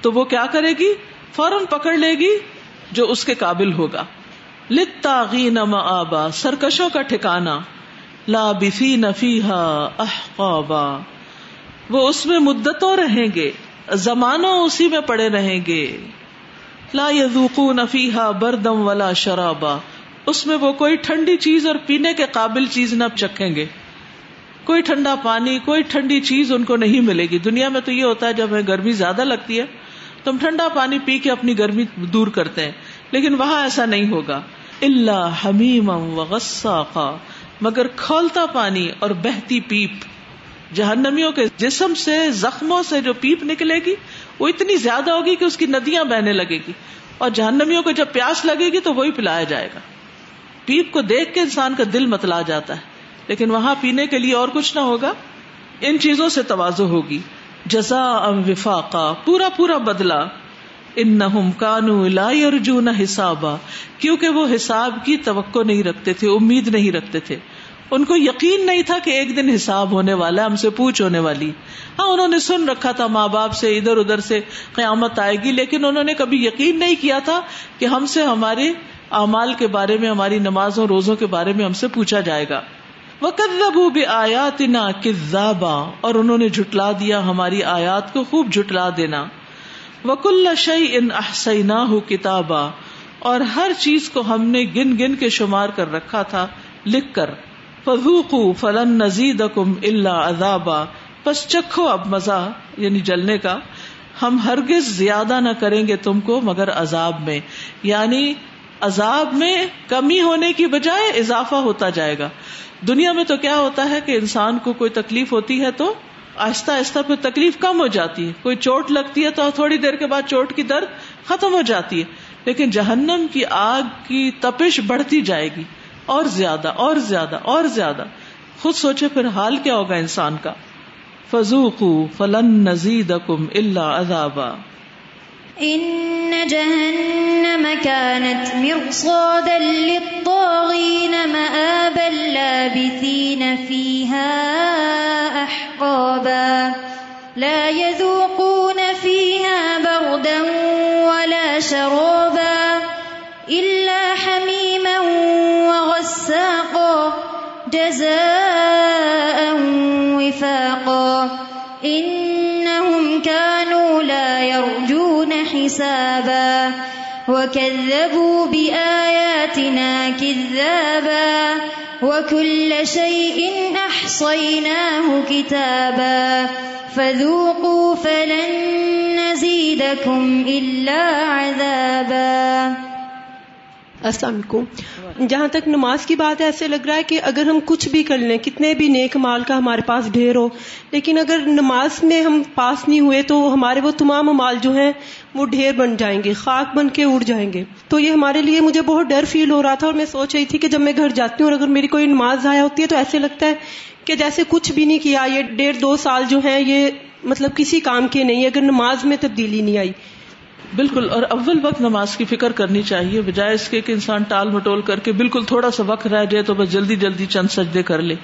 تو وہ کیا کرے گی؟ فوراً پکڑ لے گی جو اس کے قابل ہوگا۔ لتاغی آبا سرکشوں کا ٹھکانا لا بفی نفیحا احقابا وہ اس میں مدتوں رہیں گے، زمانوں اسی میں پڑے رہیں گے۔ لا یذوقون نفیحا بردم ولا شرابا۔ اس میں وہ کوئی ٹھنڈی چیز اور پینے کے قابل چیز نہ چکھیں گے۔ کوئی ٹھنڈا پانی، کوئی ٹھنڈی چیز ان کو نہیں ملے گی۔ دنیا میں تو یہ ہوتا ہے جب ہمیں گرمی زیادہ لگتی ہے، تو ہم ٹھنڈا پانی پی کے اپنی گرمی دور کرتے ہیں۔ لیکن وہاں ایسا نہیں ہوگا۔ اللہ حمیم و مگر کھولتا پانی اور بہتی پیپ۔ جہنمیوں کے جسم سے، زخموں سے جو پیپ نکلے گی وہ اتنی زیادہ ہوگی کہ اس کی ندیاں بہنے لگے گی اور جہنمیوں کو جب پیاس لگے گی تو وہی پلایا جائے گا۔ پیپ کو دیکھ کے انسان کا دل متلا جاتا ہے، لیکن وہاں پینے کے لیے اور کچھ نہ ہوگا۔ ان چیزوں سے توازو ہوگی۔ جزا ام وفاقا، پورا پورا بدلا ان نہ کانو ارجون حسابا، کیونکہ وہ حساب کی توقع نہیں رکھتے تھے، امید نہیں رکھتے تھے۔ ان کو یقین نہیں تھا کہ ایک دن حساب ہونے والا ہم سے پوچھ ہونے والی۔ ہاں انہوں نے سن رکھا تھا ماں باپ سے، ادھر ادھر سے قیامت آئے گی، لیکن انہوں نے کبھی یقین نہیں کیا تھا کہ ہم سے ہمارے اعمال کے بارے میں، ہماری نمازوں، روزوں کے بارے میں ہم سے پوچھا جائے گا۔ وہ کدبو بھی آیات نا اور انہوں نے جھٹلا دیا ہماری آیات کو خوب جھٹلا دینا۔ وکل شعی ان احسینا ہو کتابا اور ہر چیز کو ہم نے گن گن کے شمار کر رکھا تھا، لکھ کر۔ فضوق فلن نزید کم اللہ ادابا بس چکھو اب مزہ یعنی جلنے کا۔ ہم ہرگز زیادہ نہ کریں گے تم کو مگر عذاب میں۔ یعنی عذاب میں کمی ہونے کی بجائے اضافہ ہوتا جائے گا۔ دنیا میں تو کیا ہوتا ہے کہ انسان کو کوئی تکلیف ہوتی ہے تو آہستہ آہستہ پھر تکلیف کم ہو جاتی ہے۔ کوئی چوٹ لگتی ہے تو تھوڑی دیر کے بعد چوٹ کی درد ختم ہو جاتی ہے۔ لیکن جہنم کی آگ کی تپش بڑھتی جائے گی۔ اور زیادہ اور زیادہ اور زیادہ۔ خود سوچے پھر حال کیا ہوگا انسان کا؟ فضوق فلن نزید اکم اللہ ادابا ان جهنم كانت مرصادا للطاغين مآبا لابثين فيها احقابا۔ لا يذوقون فيها بردا ولا شرابا۔ الا جزاء وفاقا انهم كانوا لا يرجون حسابا وكذبوا بآياتنا كذابا وكل شيء أحصيناه كتابا فذوقوا فلن نزيدكم إلا عذابا السلام علیکم جہاں تک نماز کی بات ہے ایسے لگ رہا ہے کہ اگر ہم کچھ بھی کر لیں، کتنے بھی نیک مال کا ہمارے پاس ڈھیر ہو، لیکن اگر نماز میں ہم پاس نہیں ہوئے تو ہمارے وہ تمام مال جو ہیں وہ ڈھیر بن جائیں گے، خاک بن کے اڑ جائیں گے۔ تو یہ ہمارے لیے مجھے بہت ڈر فیل ہو رہا تھا اور میں سوچ رہی تھی کہ جب میں گھر جاتی ہوں اور اگر میری کوئی نماز ضائع ہوتی ہے تو ایسے لگتا ہے کہ جیسے کچھ بھی نہیں کیا، یہ ڈیڑھ دو سال جو ہیں، یہ مطلب کسی کام کے نہیں، اگر نماز میں تبدیلی نہیں آئی۔ بالکل اور اول وقت نماز کی فکر کرنی چاہیے بجائے اس کے کہ انسان ٹال مٹول کر کے بالکل تھوڑا سا وقت رہ جائے تو بس جلدی جلدی چند سجدے کر لے۔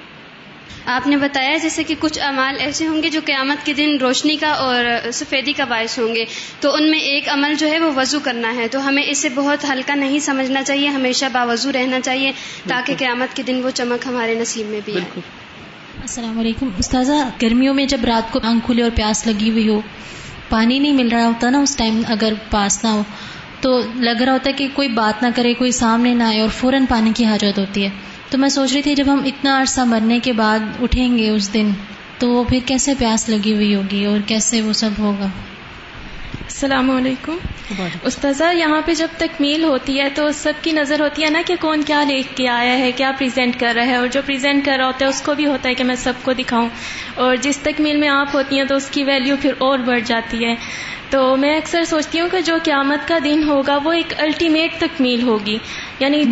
آپ نے بتایا جیسے کہ کچھ امال ایسے ہوں گے جو قیامت کے دن روشنی کا اور سفیدی کا باعث ہوں گے۔ تو ان میں ایک عمل جو ہے وہ وضو کرنا ہے۔ تو ہمیں اسے بہت ہلکا نہیں سمجھنا چاہیے ہمیشہ باوضو رہنا چاہیے تاکہ قیامت کے دن وہ چمک ہمارے نصیب میں بھی بالکل۔ السلام علیکم۔ استاذہ گرمیوں میں جب رات کو آنکھ کھلے اور پیاس لگی ہوئی ہو پانی نہیں مل رہا ہوتا نا اس ٹائم اگر پاس نہ ہو۔ تو لگ رہا ہوتا ہے کہ کوئی بات نہ کرے، کوئی سامنے نہ آئے اور فوراً پانی کی حاجت ہوتی ہے۔ تو میں سوچ رہی تھی جب ہم اتنا عرصہ مرنے کے بعد اٹھیں گے اس دن، تو وہ پھر کیسے پیاس لگی ہوئی ہوگی اور کیسے وہ سب ہوگا؟ السلام علیکم۔ استاذہ، یہاں پہ جب تکمیل ہوتی ہے تو سب کی نظر ہوتی ہے نا کہ کون کیا لکھ کے آیا ہے، کیا پریزنٹ کر رہا ہے، اور جو پریزنٹ کر رہا ہوتا ہے، اس کو بھی ہوتا ہے کہ میں سب کو دکھاؤں۔ اور جس تکمیل میں آپ ہوتی ہیں تو اس کی ویلیو پھر اور بڑھ جاتی ہے۔ تو میں اکثر سوچتی ہوں کہ جو قیامت کا دن ہوگا وہ ایک الٹیمیٹ تکمیل ہوگی۔ یعنی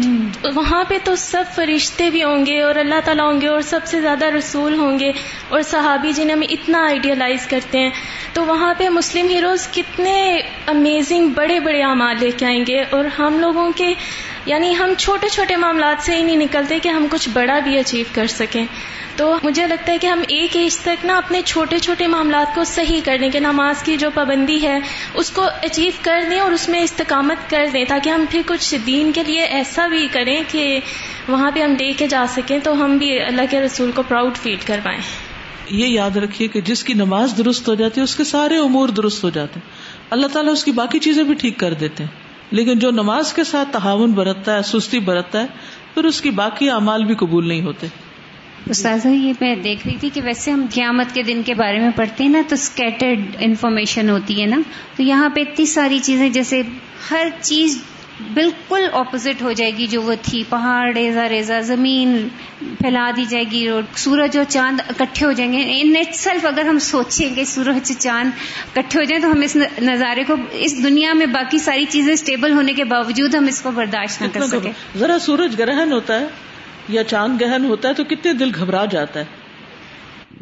وہاں پہ تو سب فرشتے بھی ہوں گے اور اللہ تعالیٰ ہوں گے اور سب سے زیادہ رسول ہوں گے اور صحابی جنہیں ہم اتنا آئیڈیالائز کرتے ہیں۔ تو وہاں پہ مسلم ہیروز کتنے امیزنگ بڑے بڑے اعمال لے کے آئیں گے اور ہم لوگوں کے یعنی ہم چھوٹے چھوٹے معاملات سے ہی نہیں نکلتے کہ ہم کچھ بڑا بھی اچیو کر سکیں۔ تو مجھے لگتا ہے کہ ہم ایک ایج تک نا اپنے چھوٹے چھوٹے معاملات کو صحیح کر دیں کہ نماز کی جو پابندی ہے، اس کو اچیو کر دیں اور اس میں استقامت کر دیں تاکہ ہم پھر کچھ دین کے لیے ایسا بھی کریں کہ وہاں پہ ہم دے کے جا سکیں تو ہم بھی اللہ کے رسول کو پراؤڈ فیل کروائیں یہ یاد رکھیے کہ جس کی نماز درست ہو جاتی ہے، اس کے سارے امور درست ہو جاتے ہیں۔ اللہ تعالیٰ اس کی باقی چیزیں بھی ٹھیک کر دیتے ہیں۔ لیکن جو نماز کے ساتھ تعاون برتتا ہے، سستی برتتا ہے، پھر اس کی باقی اعمال بھی قبول نہیں ہوتے۔ استاذہ یہ میں دیکھ رہی تھی کہ ویسے ہم قیامت کے دن کے بارے میں پڑھتے ہیں نا تو اسکیٹرڈ انفارمیشن ہوتی ہے نا۔ تو یہاں پہ اتنی ساری چیزیں جیسے ہر چیز بالکل اپوزٹ ہو جائے گی جو وہ تھی۔ پہاڑ ریزا ریزا زمین پھیلا دی جائے گی اور سورج اور چاند اکٹھے ہو جائیں گے۔ ان اٹ سیلف اگر ہم سوچیں گے سورج چاند اکٹھے ہو جائیں تو ہم اس نظارے کو اس دنیا میں باقی ساری چیزیں اسٹیبل ہونے کے باوجود ہم اس کو برداشت نہ کر سکیں۔ ذرا سورج گرہن ہوتا ہے۔ یا چاند گہن ہوتا ہے تو کتنے دل گھبرا جاتا ہے۔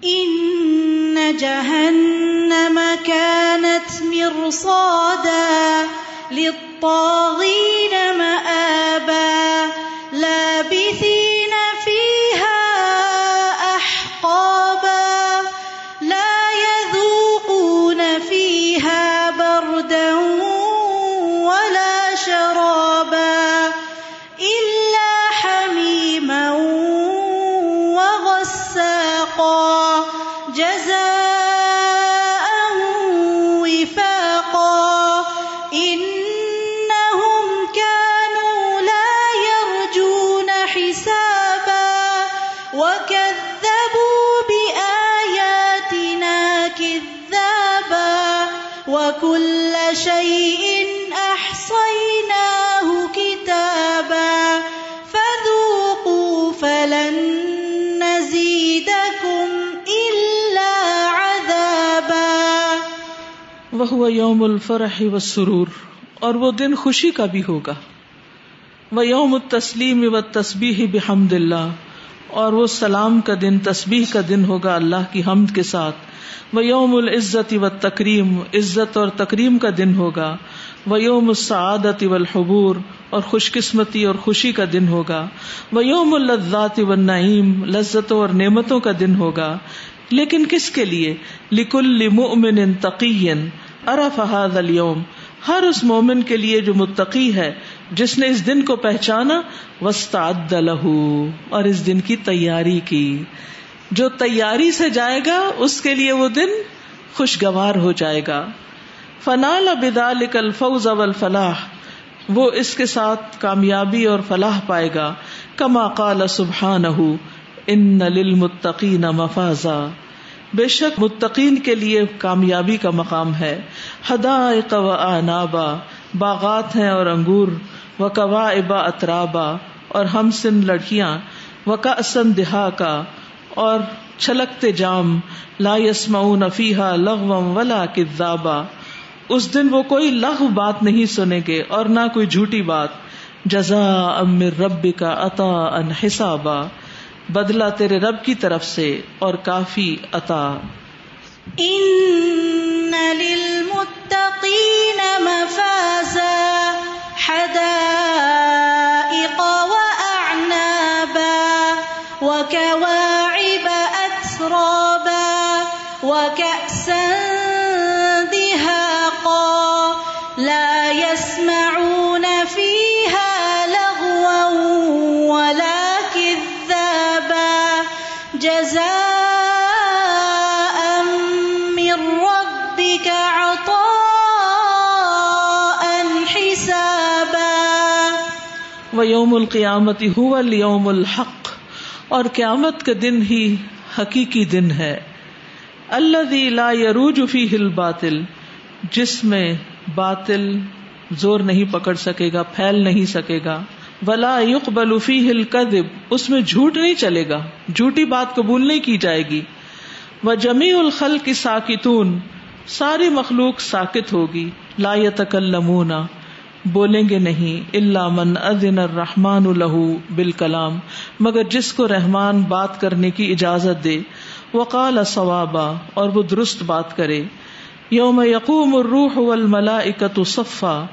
ان جہنم كانت مرصادا للطاغين وہ یوم الفرح و سرور اور وہ دن خوشی کا بھی ہوگا۔ وہ یوم التسلیم و تسبیح بحمد اللہ، اور وہ سلام کا دن، تسبیح کا دن ہوگا اللہ کی حمد کے ساتھ۔ وہ یوم العزت و تکریم عزت اور تکریم کا دن ہوگا۔ وہ یوم السعادت والحبور اور خوش قسمتی اور خوشی کا دن ہوگا۔ وہ یوم اللذات والنعیم لذتوں اور نعمتوں کا دن ہوگا۔ لیکن کس کے لیے؟ لکل مؤمن تقی ارف هذا اليوم؟ ہر اس مومن کے لیے جو متقی ہے، جس نے اس دن کو پہچانا وسطاد له، اور اس دن کی تیاری کی۔ جو تیاری سے جائے گا، اس کے لیے وہ دن خوشگوار ہو جائے گا۔ فنال بذلك الفوز والفلاح، وہ اس کے ساتھ کامیابی اور فلاح پائے گا۔ کما قال سبحان ان للمتقین مفازا۔ بے شک متقین کے لیے کامیابی کا مقام ہے۔ ہدایق و آنابا، باغات ہیں اور انگور و کوا ابا اطرابا، اور ہم سن لڑکیاں و کا اسن دہا کا اور چھلکتے جام، لا یسمعون فیہا لغوم ولا کذابا۔ اس دن وہ کوئی لغو بات نہیں سنیں گے اور نہ کوئی جھوٹی بات۔ جزا امر رب کا عطا ان حسابا۔ بدلا تیرے رب کی طرف سے اور کافی عطا۔ ان للمتقین مفازا حدائق و یوم القیامت هو اليوم الحق، اور قیامت کا دن ہی حقیقی دن ہے۔ اللہ لا یروج فیہ الباطل، جس میں باطل زور نہیں پکڑ سکے گا، پھیل نہیں سکے گا۔ ولا يقبل فیہ الكذب اس میں جھوٹ نہیں چلے گا۔ جھوٹی بات قبول نہیں کی جائے گی۔ وہ جمیع الخلق ساکتون، ساری مخلوق ساکت ہوگی۔ لا يتکلمون بولیں گے نہیں اللہ من اذن الرحمن له بالکلام، مگر جس کو رحمان بات کرنے کی اجازت دے، وقال صوابا اور وہ درست بات کرے۔ یوم یقوم الروح والملائکۃ صفا،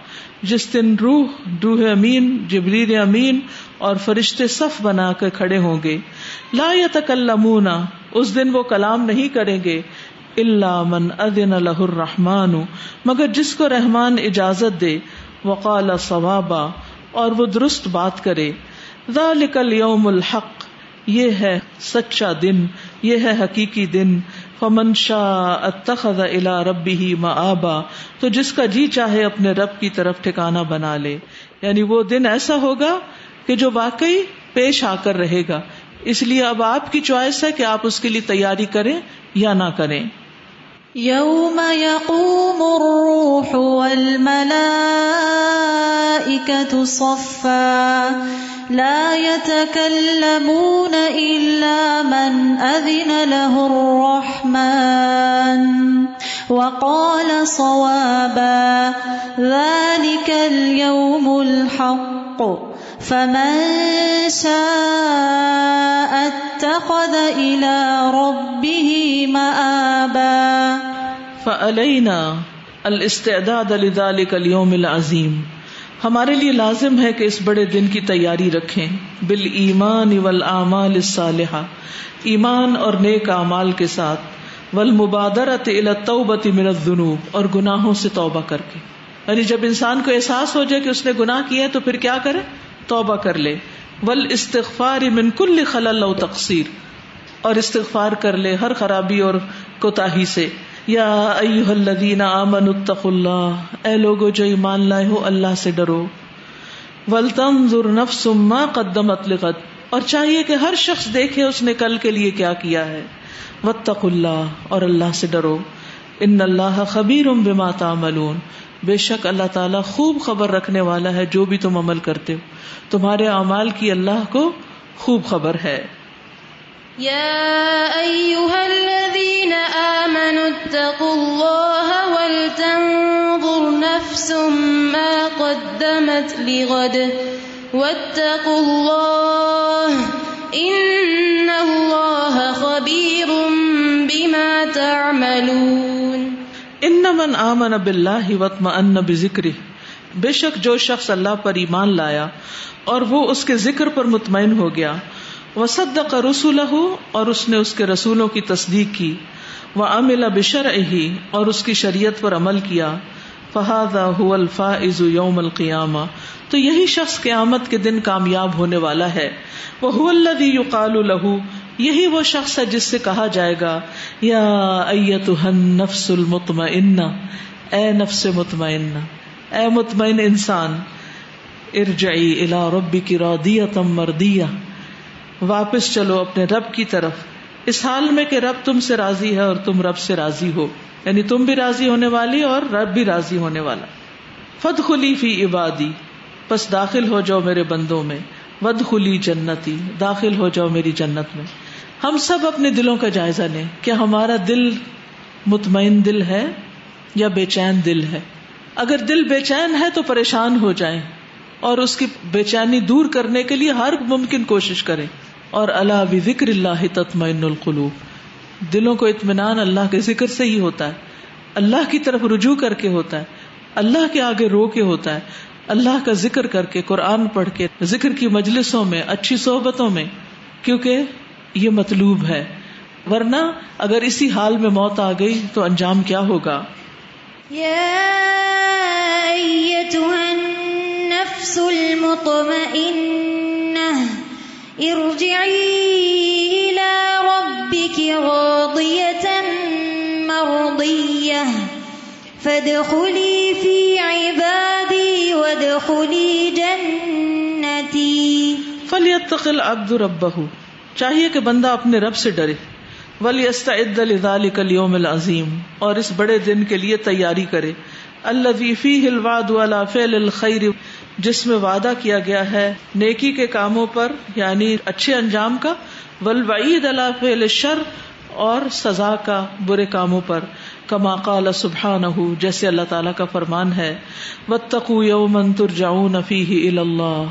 جس دن روح روح امین، جبریل امین اور فرشتے صف بنا کر کھڑے ہوں گے۔ لا یتکلمون، اس دن وہ کلام نہیں کریں گے۔ اللہ من اذن له الرحمن، مگر جس کو رحمان اجازت دے وقال صوابا اور وہ درست بات کرے۔ ذالک الیوم الحق، یہ ہے سچا دن، یہ ہے حقیقی دن۔ فمن شاء اتخذ الى ربه مآبا، تو جس کا جی چاہے اپنے رب کی طرف ٹھکانہ بنا لے۔ یعنی وہ دن ایسا ہوگا کہ جو واقعی پیش آ کر رہے گا۔ اس لیے اب آپ کی چوائس ہے کہ آپ اس کے لیے تیاری کریں یا نہ کریں۔ يوم يقوم الروح والملائكة صفا لا يتكلمون إلا من أذن له الرحمن وقال صوابا ذلك اليوم الحق فمن شاء اتخذ إلى ربه مآبا فعلینا الاستعداد لذلك اليوم العظیم ہمارے لیے لازم ہے کہ اس بڑے دن کی تیاری رکھیں۔ بال ایمان ول اعمال الصالحہ۔ ایمان اور نیک اعمال کے ساتھ۔ ول مبادرت التوبۃ من الذنوب۔ اور گناہوں سے توبہ کر کے۔ یعنی جب انسان کو احساس ہو جائے کہ اس نے گناہ کیا ہے تو پھر کیا کرے؟ توبہ کر لے۔ ول استغفار من کل خلل و تقصیر۔ اور استغفار کر لے ہر خرابی اور کوتاہی سے۔ یا ایوہ الذین آمنوا اتقوا اللہ۔ اے لوگو جو ایمان لائے ہو، اللہ سے ڈرو۔ ولتنظر نفس ما قدمت لغد۔ اور چاہیے کہ ہر شخص دیکھے اس نے کل کے لیے کیا کیا ہے۔ واتقوا اللہ اور اللہ سے ڈرو۔ ان اللہ خبیر بما تعملون۔ بے شک اللہ تعالیٰ خوب خبر رکھنے والا ہے جو بھی تم عمل کرتے ہو۔ تمہارے اعمال کی اللہ کو خوب خبر ہے۔ يا أيها الذين آمنوا اتقوا الله ولتنظر نفس ما قدمت لغد۔ واتقوا الله إن الله خبير بما تعملون۔ ان من آمن باللہ واطمأن بذکرہ۔ بے شک جو شخص اللہ پر ایمان لایا اور وہ اس کے ذکر پر مطمئن ہو گیا، وصدق رسولہ اور اس نے اس کے رسولوں کی تصدیق کی وہ عمل بشرعہ اور اس کی شریعت پر عمل کیا۔ فہذا هو الفائز یوم القیامہ۔ تو یہی شخص قیامت کے دن کامیاب ہونے والا ہے۔ وہ الذی یقال له یہی وہ شخص ہے جس سے کہا جائے گا، یا ایتها النفس المطمئنہ، اے نفس مطمئنہ، اے مطمئن انسان، ارجعی الا ربی کی رودیا تم مردیا واپس چلو اپنے رب کی طرف۔ اس حال میں کہ رب تم سے راضی ہے اور تم رب سے راضی ہو۔ یعنی تم بھی راضی ہونے والی اور رب بھی راضی ہونے والا۔ فد خلی فی عبادی، پس داخل ہو جاؤ میرے بندوں میں۔ ود خلی جنتی، داخل ہو جاؤ میری جنت میں۔ ہم سب اپنے دلوں کا جائزہ لیں کیا ہمارا دل مطمئن دل ہے یا بے چین دل ہے۔ اگر دل بے چین ہے تو پریشان ہو جائیں اور اس کی بے چینی دور کرنے کے لیے ہر ممکن کوشش کریں۔ اور اللہ بھی ذکر اللہ تطمئن القلوب۔ دلوں کو اطمینان اللہ کے ذکر سے ہی ہوتا ہے۔ اللہ کی طرف رجوع کر کے ہوتا ہے۔ اللہ کے آگے رو کے ہوتا ہے۔ اللہ کا ذکر کر کے، قرآن پڑھ کے، ذکر کی مجلسوں میں، اچھی صحبتوں میں، کیونکہ یہ مطلوب ہے۔ ورنہ اگر اسی حال میں موت آ گئی تو انجام کیا ہوگا؟ النفس ارجعي إلى ربك راضية مرضية فادخلي في عبادي وادخلي جنتي فليتق العبد ربه چاہیے کہ بندہ اپنے رب سے ڈرے۔ ولیستعد لذلك اليوم العظیم اور اس بڑے دن کے لیے تیاری کرے۔ الذي فيه الوعد فعل الخير۔ جس میں وعدہ کیا گیا ہے نیکی کے کاموں پر یعنی اچھے انجام کا۔ ولوعید اللہ فعل شر اور سزا کا برے کاموں پر۔ کما قال سبحانہ، جیسے اللہ تعالیٰ کا فرمان ہے۔ واتقوا یوما ترجعون فیہ اللہ۔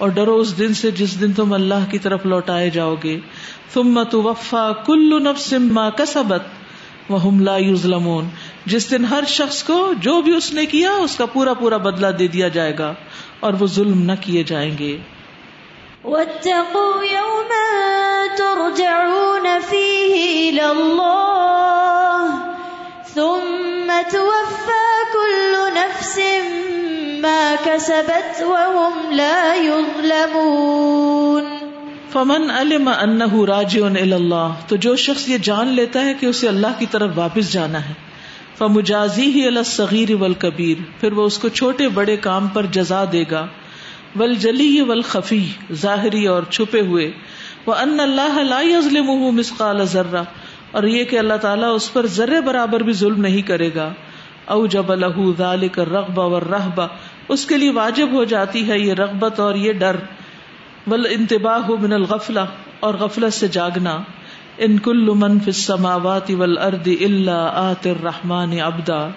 اور ڈرو اس دن سے جس دن تم اللہ کی طرف لوٹائے جاؤ گے۔ ثم توفا کل نفس ما کسبت وهم لا یظلمون۔ جس دن ہر شخص کو جو بھی اس نے کیا، اس کا پورا پورا بدلہ دے دیا جائے گا اور وہ ظلم نہ کیے جائیں گے۔ واتقوا يوما ترجعون فيه إلى الله ثم توفى كل نفس ما كسبت وهم لا يظلمون فمن علم انه راجع الى الله، تو جو شخص یہ جان لیتا ہے کہ اسے اللہ کی طرف واپس جانا ہے۔ فمجازی ہی الصغیر ول پھر وہ اس کو چھوٹے بڑے کام پر جزا دے گا۔ ول جلی ول ظاہری اور چھپے ہوئے۔ وہ ان اللہ ظلم مسقال ذرہ اور یہ کہ اللہ تعالیٰ اس پر ذرے برابر بھی ظلم نہیں کرے گا۔ او جب الح ذالک رغبہ و رحبا اس کے لیے واجب ہو جاتی ہے یہ رغبت اور یہ ڈر۔ ول انتباہ من الغفلہ اور غفلت سے جاگنا۔ ان کل من فی السماوات والارض الا آت الرحمن عبدا۔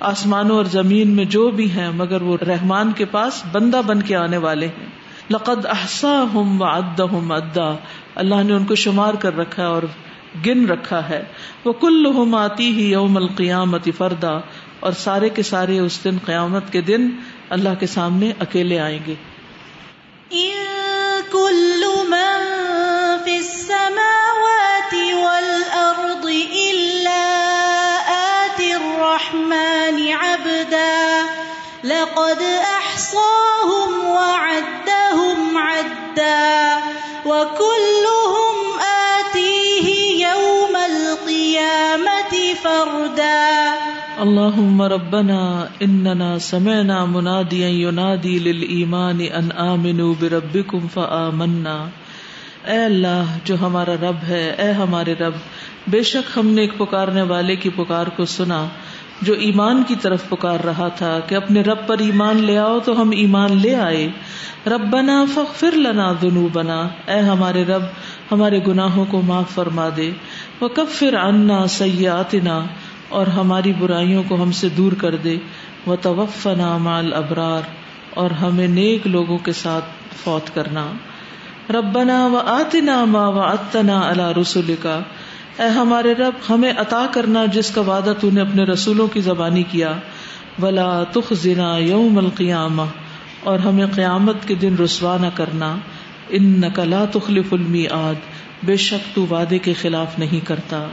آسمانوں اور زمین میں جو بھی ہیں، مگر وہ رحمان کے پاس بندہ بن کے آنے والے ہیں۔ لقد احصاهم وعدهم عدا۔ اللہ نے ان کو شمار کر رکھا ہے اور گن رکھا ہے۔ وہ کلہم آتی ہی یوم القیامت فردا۔ اور سارے کے سارے اس دن قیامت کے دن اللہ کے سامنے اکیلے آئیں گے۔ کل من فی السماء اللهم ربنا اننا سمعنا مناديا ينادي للايمان ان امنوا بربكم فآمنا۔ اے اللہ، جو ہمارا رب ہے، اے ہمارے رب، بے شک ہم نے ایک پکارنے والے کی پکار کو سنا۔ جو ایمان کی طرف پکار رہا تھا کہ اپنے رب پر ایمان لے آؤ تو ہم ایمان لے آئے۔ رب بنا فخر لنا دنو بنا اے ہمارے رب، ہمارے گناہوں کو معاف فرما دے۔ وہ کب پھر انا سیاتنا اور ہماری برائیوں کو ہم سے دور کر دے۔ وہ توفنا مال ابرار اور ہمیں نیک لوگوں کے ساتھ فوت کرنا۔ ربنا و آتنا ما و اتنا اللہ رسول کا اے ہمارے رب، ہمیں عطا کرنا جس کا وعدہ تو نے اپنے رسولوں کی زبانی کیا۔ ولا تخ زنا یوم القیامہ اور ہمیں قیامت کے دن رسوا نہ کرنا۔ ان نقلا تخلف المی بے شک تو وعدے کے خلاف نہیں کرتا۔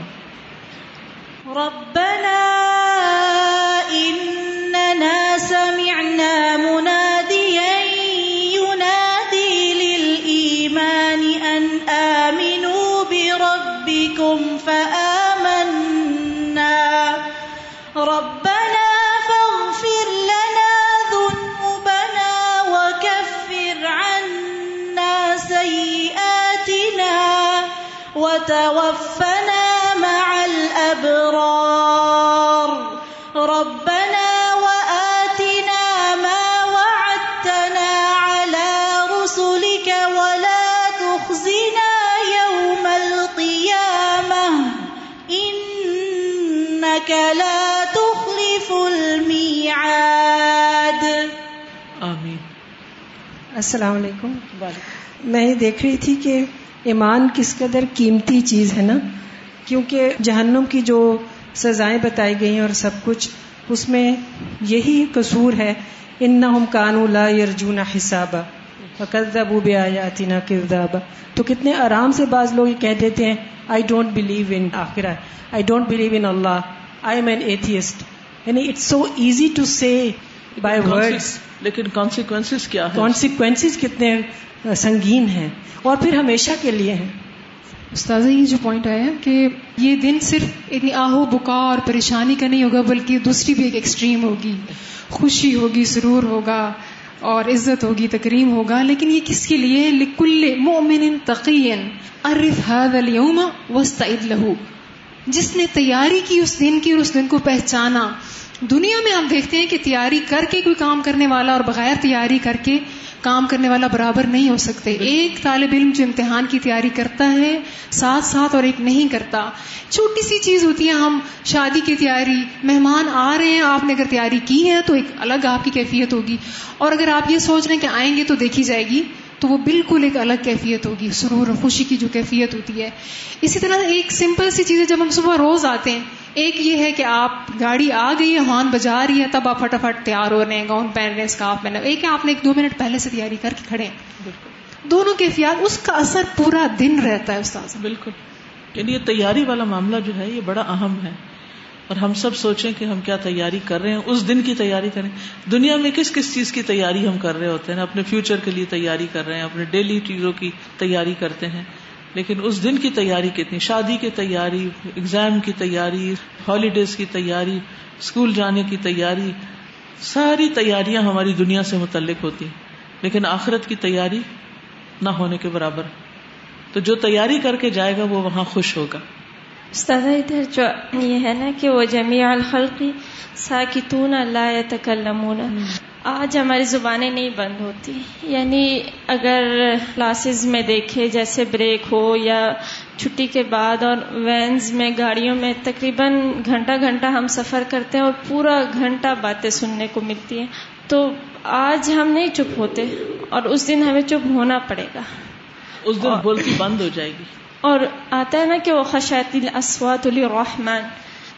ربنا اننا سمعنا منادیا السلام علیکم۔ میں یہ دیکھ رہی تھی کہ ایمان کس قدر قیمتی چیز ہے نا کیونکہ جہنم کی جو سزائیں بتائی گئی ہیں اور سب کچھ اس میں یہی قصور ہے ان نہ کانو لا یرجون حسابا فقد ابو بیاتی نہ کردابا تو کتنے آرام سے بعض لوگ یہ کہہ دیتے ہیں I don't believe in آخرہ I don't believe in Allah I am an atheist یعنی it's so easy to say by words لیکن کانسیکوینس کیا ہے کانسیکوینس کتنے سنگین ہیں اور پھر ہمیشہ کے لیے ہیں۔ استاذہ یہ جو پوائنٹ آیا کہ یہ دن صرف اتنی آہو بکا اور پریشانی کا نہیں ہوگا بلکہ دوسری بھی ایک ایکسٹریم ہوگی۔ خوشی ہوگی سرور ہوگا اور عزت ہوگی تکریم ہوگا۔ لیکن یہ کس کے لیے؟ لکل مومن تقین عرف هذا اليوم واستعد له۔ جس نے تیاری کی اس دن کی اور اس دن کو پہچانا۔ دنیا میں ہم دیکھتے ہیں کہ تیاری کر کے کوئی کام کرنے والا اور بغیر تیاری کر کے کام کرنے والا برابر نہیں ہو سکتے۔ ایک طالب علم جو امتحان کی تیاری کرتا ہے، ساتھ ساتھ اور ایک نہیں کرتا۔ چھوٹی سی چیز ہوتی ہے، ہم شادی کی تیاری، مہمان آ رہے ہیں، آپ نے اگر تیاری کی ہے تو ایک الگ آپ کی کیفیت ہوگی۔ اور اگر آپ یہ سوچ رہے ہیں کہ آئیں گے تو دیکھی جائے گی۔ تو وہ بالکل ایک الگ کیفیت ہوگی سرور اور خوشی کی جو کیفیت ہوتی ہے۔ اسی طرح ایک سمپل سی چیز ہے جب ہم صبح روز آتے ہیں ایک یہ ہے کہ آپ گاڑی آ گئی ہے ہارن بجا رہی ہے تب آپ فٹافٹ تیار ہو رہے ہیں گاؤن پہن رہے ہیں اسکارف پہن رہے ایک ہے آپ نے ایک دو منٹ پہلے سے تیاری کر کے کھڑے ہیں۔ دونوں کیفیات اس کا اثر پورا دن رہتا ہے استاد بالکل۔ یعنی یہ تیاری والا معاملہ جو ہے یہ بڑا اہم ہے۔ اور ہم سب سوچیں کہ ہم کیا تیاری کر رہے ہیں، اس دن کی تیاری کریں۔ دنیا میں کس کس چیز کی تیاری ہم کر رہے ہوتے ہیں، اپنے فیوچر کے لیے تیاری کر رہے ہیں، اپنے ڈیلی چیزوں کی تیاری کرتے ہیں۔ لیکن اس دن کی تیاری کتنی؟ شادی کی تیاری اگزام کی تیاری ہالیڈیز کی تیاری اسکول جانے کی تیاری، ساری تیاریاں ہماری دنیا سے متعلق ہوتی لیکن آخرت کی تیاری نہ ہونے کے برابر۔ تو جو تیاری کر کے جائے گا، وہ وہاں خوش ہوگا۔ استاد ادھر جو یہ ہے نا کہ وہ جمیع الخلقی ساکتون لا يتکلمون آج ہماری زبانیں نہیں بند ہوتی۔ یعنی اگر کلاسز میں دیکھے جیسے بریک ہو یا چھٹی کے بعد اور وینز میں گاڑیوں میں تقریباً گھنٹہ گھنٹہ ہم سفر کرتے ہیں اور پورا گھنٹہ باتیں سننے کو ملتی ہیں تو آج ہم نہیں چپ ہوتے اور اس دن ہمیں چپ ہونا پڑے گا۔ اس دن بولتی بند ہو جائے گی۔ اور آتا ہے نا کہ وہ خشاط الاسوات الرحمن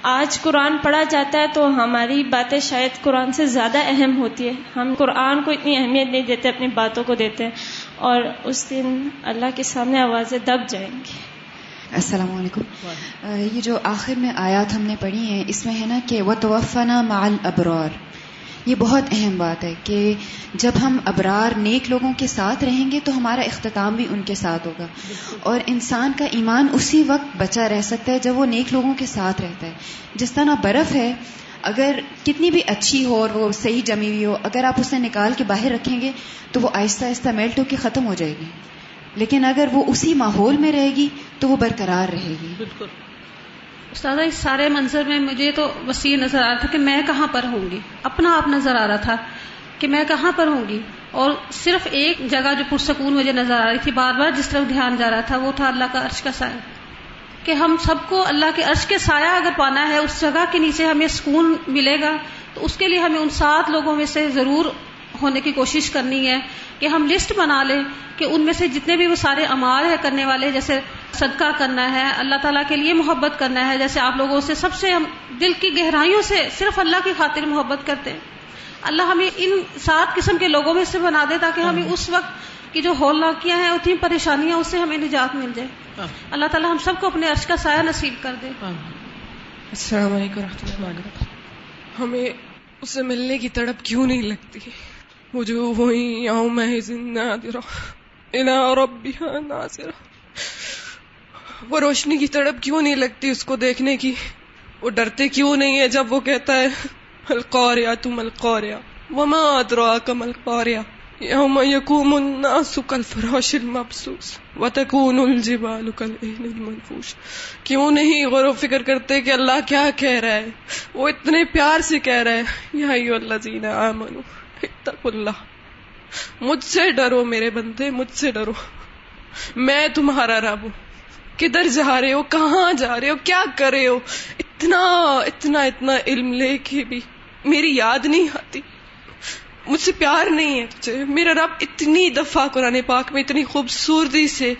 آج قرآن پڑھا جاتا ہے تو ہماری باتیں شاید قرآن سے زیادہ اہم ہوتی ہے ہم قرآن کو اتنی اہمیت نہیں دیتے، اپنی باتوں کو دیتے ہیں۔ اور اس دن اللہ کے سامنے آوازیں دب جائیں گی۔ السلام علیکم۔ یہ جو آخر میں آیات ہم نے پڑھی ہیں، اس میں ہے نا کہ وہ توفنا مال ابرار یہ بہت اہم بات ہے کہ جب ہم ابرار نیک لوگوں کے ساتھ رہیں گے تو ہمارا اختتام بھی ان کے ساتھ ہوگا۔ اور انسان کا ایمان اسی وقت بچا رہ سکتا ہے جب وہ نیک لوگوں کے ساتھ رہتا ہے۔ جس طرح برف ہے، اگر کتنی بھی اچھی ہو اور وہ صحیح جمی ہوئی ہو، اگر آپ اسے نکال کے باہر رکھیں گے تو وہ آہستہ آہستہ میلٹ ہو کے ختم ہو جائے گی۔ لیکن اگر وہ اسی ماحول میں رہے گی تو وہ برقرار رہے گی۔ بالکل۔ استاد اس سارے منظر میں مجھے تو بس یہ نظر آ رہا تھا کہ میں کہاں پر ہوں گی؟ اپنا آپ نظر آ رہا تھا کہ میں کہاں پر ہوں گی؟ اور صرف ایک جگہ جو پرسکون مجھے نظر آ رہی تھی بار بار جس طرف دھیان جا رہا تھا، وہ تھا اللہ کا عرش کا سایہ۔ کہ ہم سب کو اللہ کے عرش کے سایہ اگر پانا ہے، اس جگہ کے نیچے ہمیں سکون ملے گا، تو اس کے لیے ہمیں ان سات لوگوں میں سے ضرور ہونے کی کوشش کرنی ہے کہ ہم لسٹ بنا لیں کہ ان میں سے جتنے بھی وہ سارے امال ہے کرنے والے جیسے صدقہ کرنا ہے اللہ تعالیٰ کے لیے محبت کرنا ہے جیسے آپ لوگوں سے سب سے ہم دل کی گہرائیوں سے صرف اللہ کی خاطر محبت کرتے ہیں۔ اللہ ہمیں ان سات قسم کے لوگوں میں سے بنا دے تاکہ ہمیں اس وقت کی جو ہولناکیاں ہیں اتنی پریشانیاں اس سے ہمیں نجات مل جائے۔ اللہ تعالیٰ ہم سب کو اپنے عرش کا سایہ نصیب کر دے۔ السلام علیکم رحمۃ اللہ وبرکاتہ۔ ہمیں اسے ملنے کی تڑپ کیوں نہیں لگتی؟ وہ جو وہی یوم ربها ناظرہ وہ روشنی کی تڑپ کیوں نہیں لگتی اس کو دیکھنے کی؟ وہ ڈرتے کیوں نہیں ہے جب وہ کہتا ہے القوریا تم القوریا وما ادراک ما القوریا یوم یقوم الناس کالفراش المبسوس. وتکون الجبال کالعہن المنفوش. کیوں نہیں غور و فکر کرتے کہ اللہ کیا کہہ رہا ہے؟ وہ اتنے پیار سے کہہ رہا ہے، یا ایو الذین آمنوا. اتقوا اللہ۔ مجھ سے ڈرو میرے بندے، مجھ سے ڈرو۔ میں تمہارا رب ہوں۔ کدھر جا رہے ہو؟ کہاں جا رہے ہو؟ کیا کر رہے ہو؟ اتنا اتنا اتنا علم لے کے بھی میری یاد نہیں آتی۔ مجھ سے پیار نہیں ہے تجھے۔ میرا رب اتنی دفعہ قرآن پاک میں اتنی خوبصورتی سے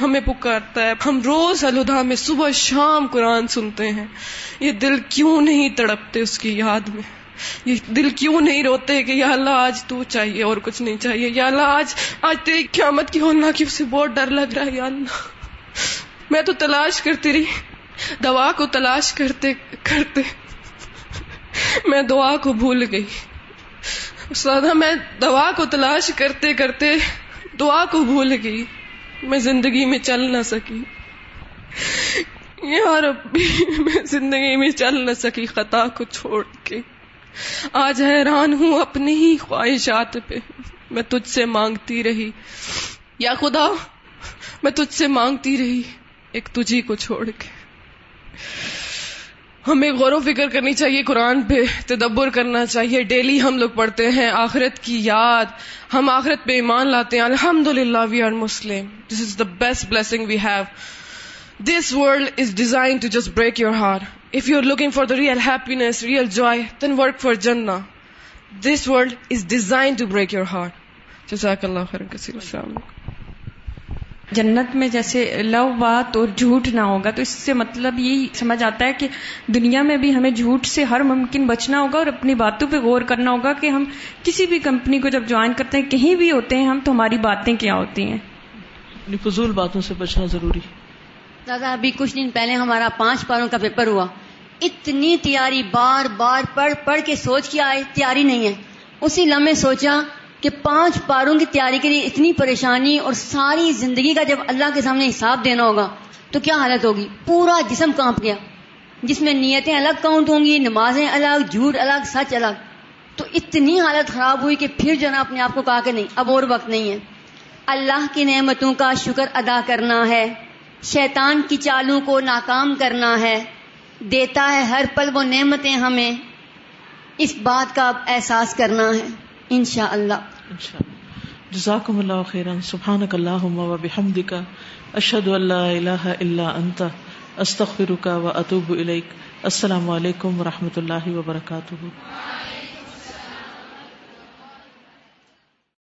ہمیں پکارتا ہے۔ ہم روز الدا میں صبح شام قرآن سنتے ہیں۔ یہ دل کیوں نہیں تڑپتے اس کی یاد میں؟ یہ دل کیوں نہیں روتے کہ یا اللہ آج تو چاہیے اور کچھ نہیں چاہیے؟ یا اللہ آج آج تیری قیامت کی ہونا کی اسے بہت ڈر لگ رہا ہے یا اللہ۔ میں تو تلاش کرتی رہی۔ دوا کو تلاش کرتے کرتے میں دعا کو بھول گئی۔ استاد میں دوا کو تلاش کرتے کرتے دعا کو بھول گئی۔ میں زندگی میں چل نہ سکی۔ یار اب میں زندگی میں چل نہ سکی، خطا کو چھوڑ کے۔ آج حیران ہوں اپنی ہی خواہشات پہ۔ میں تجھ سے مانگتی رہی۔ یا خدا، میں تجھ سے مانگتی رہی۔ ایک تجھی کو چھوڑ کے۔ ہمیں غور و فکر کرنی چاہیے، قرآن پہ تدبر کرنا چاہیے۔ ڈیلی ہم لوگ پڑھتے ہیں، آخرت کی یاد۔ ہم آخرت پہ ایمان لاتے ہیں۔ الحمد للہ we are Muslim this is the best blessing we have this world is design to just break your heart if you are looking for the real happiness real joy then work for Jannah this world is design to break your heart جزاک اللہ خیر کثیر السلام علیکم جنت میں جیسے لو بات اور جھوٹ نہ ہوگا تو اس سے مطلب یہی سمجھ آتا ہے کہ دنیا میں بھی ہمیں جھوٹ سے ہر ممکن بچنا ہوگا اور اپنی باتوں پہ غور کرنا ہوگا کہ ہم کسی بھی کمپنی کو جب جوائن کرتے ہیں کہیں بھی ہوتے ہیں ہم تو ہماری باتیں کیا ہوتی ہیں؟ یعنی فضول باتوں سے بچنا ضروری۔ دادا ابھی کچھ دن پہلے ہمارا پانچ پاروں کا پیپر ہوا۔ اتنی تیاری بار بار پڑھ پڑھ کے سوچ کے آئے، تیاری نہیں ہے۔ اسی لمحے سوچا کہ پانچ پاروں کی تیاری کے لیے اتنی پریشانی اور ساری زندگی کا جب اللہ کے سامنے حساب دینا ہوگا، تو کیا حالت ہوگی؟ پورا جسم کانپ گیا۔ جس میں نیتیں الگ کاؤنٹ ہوں گی، نمازیں الگ، جھوٹ الگ، سچ الگ۔ تو اتنی حالت خراب ہوئی کہ پھر جو نا، اپنے آپ کو کہا کہ نہیں، اب اور وقت نہیں ہے۔ اللہ کی نعمتوں کا شکر ادا کرنا ہے۔ شیطان کی چالوں کو ناکام کرنا ہے، دیتا ہے ہر پل وہ نعمتیں ہمیں۔ اس بات کا احساس کرنا ہے انشاء اللہ جزاکم اللہ خیرا۔ سبحانک اللہم و بحمدک۔ اشہد ان لا الہ الا انت۔ استغفرک و اتوب الیک۔ السلام علیکم و رحمۃ اللہ وبرکاتہ۔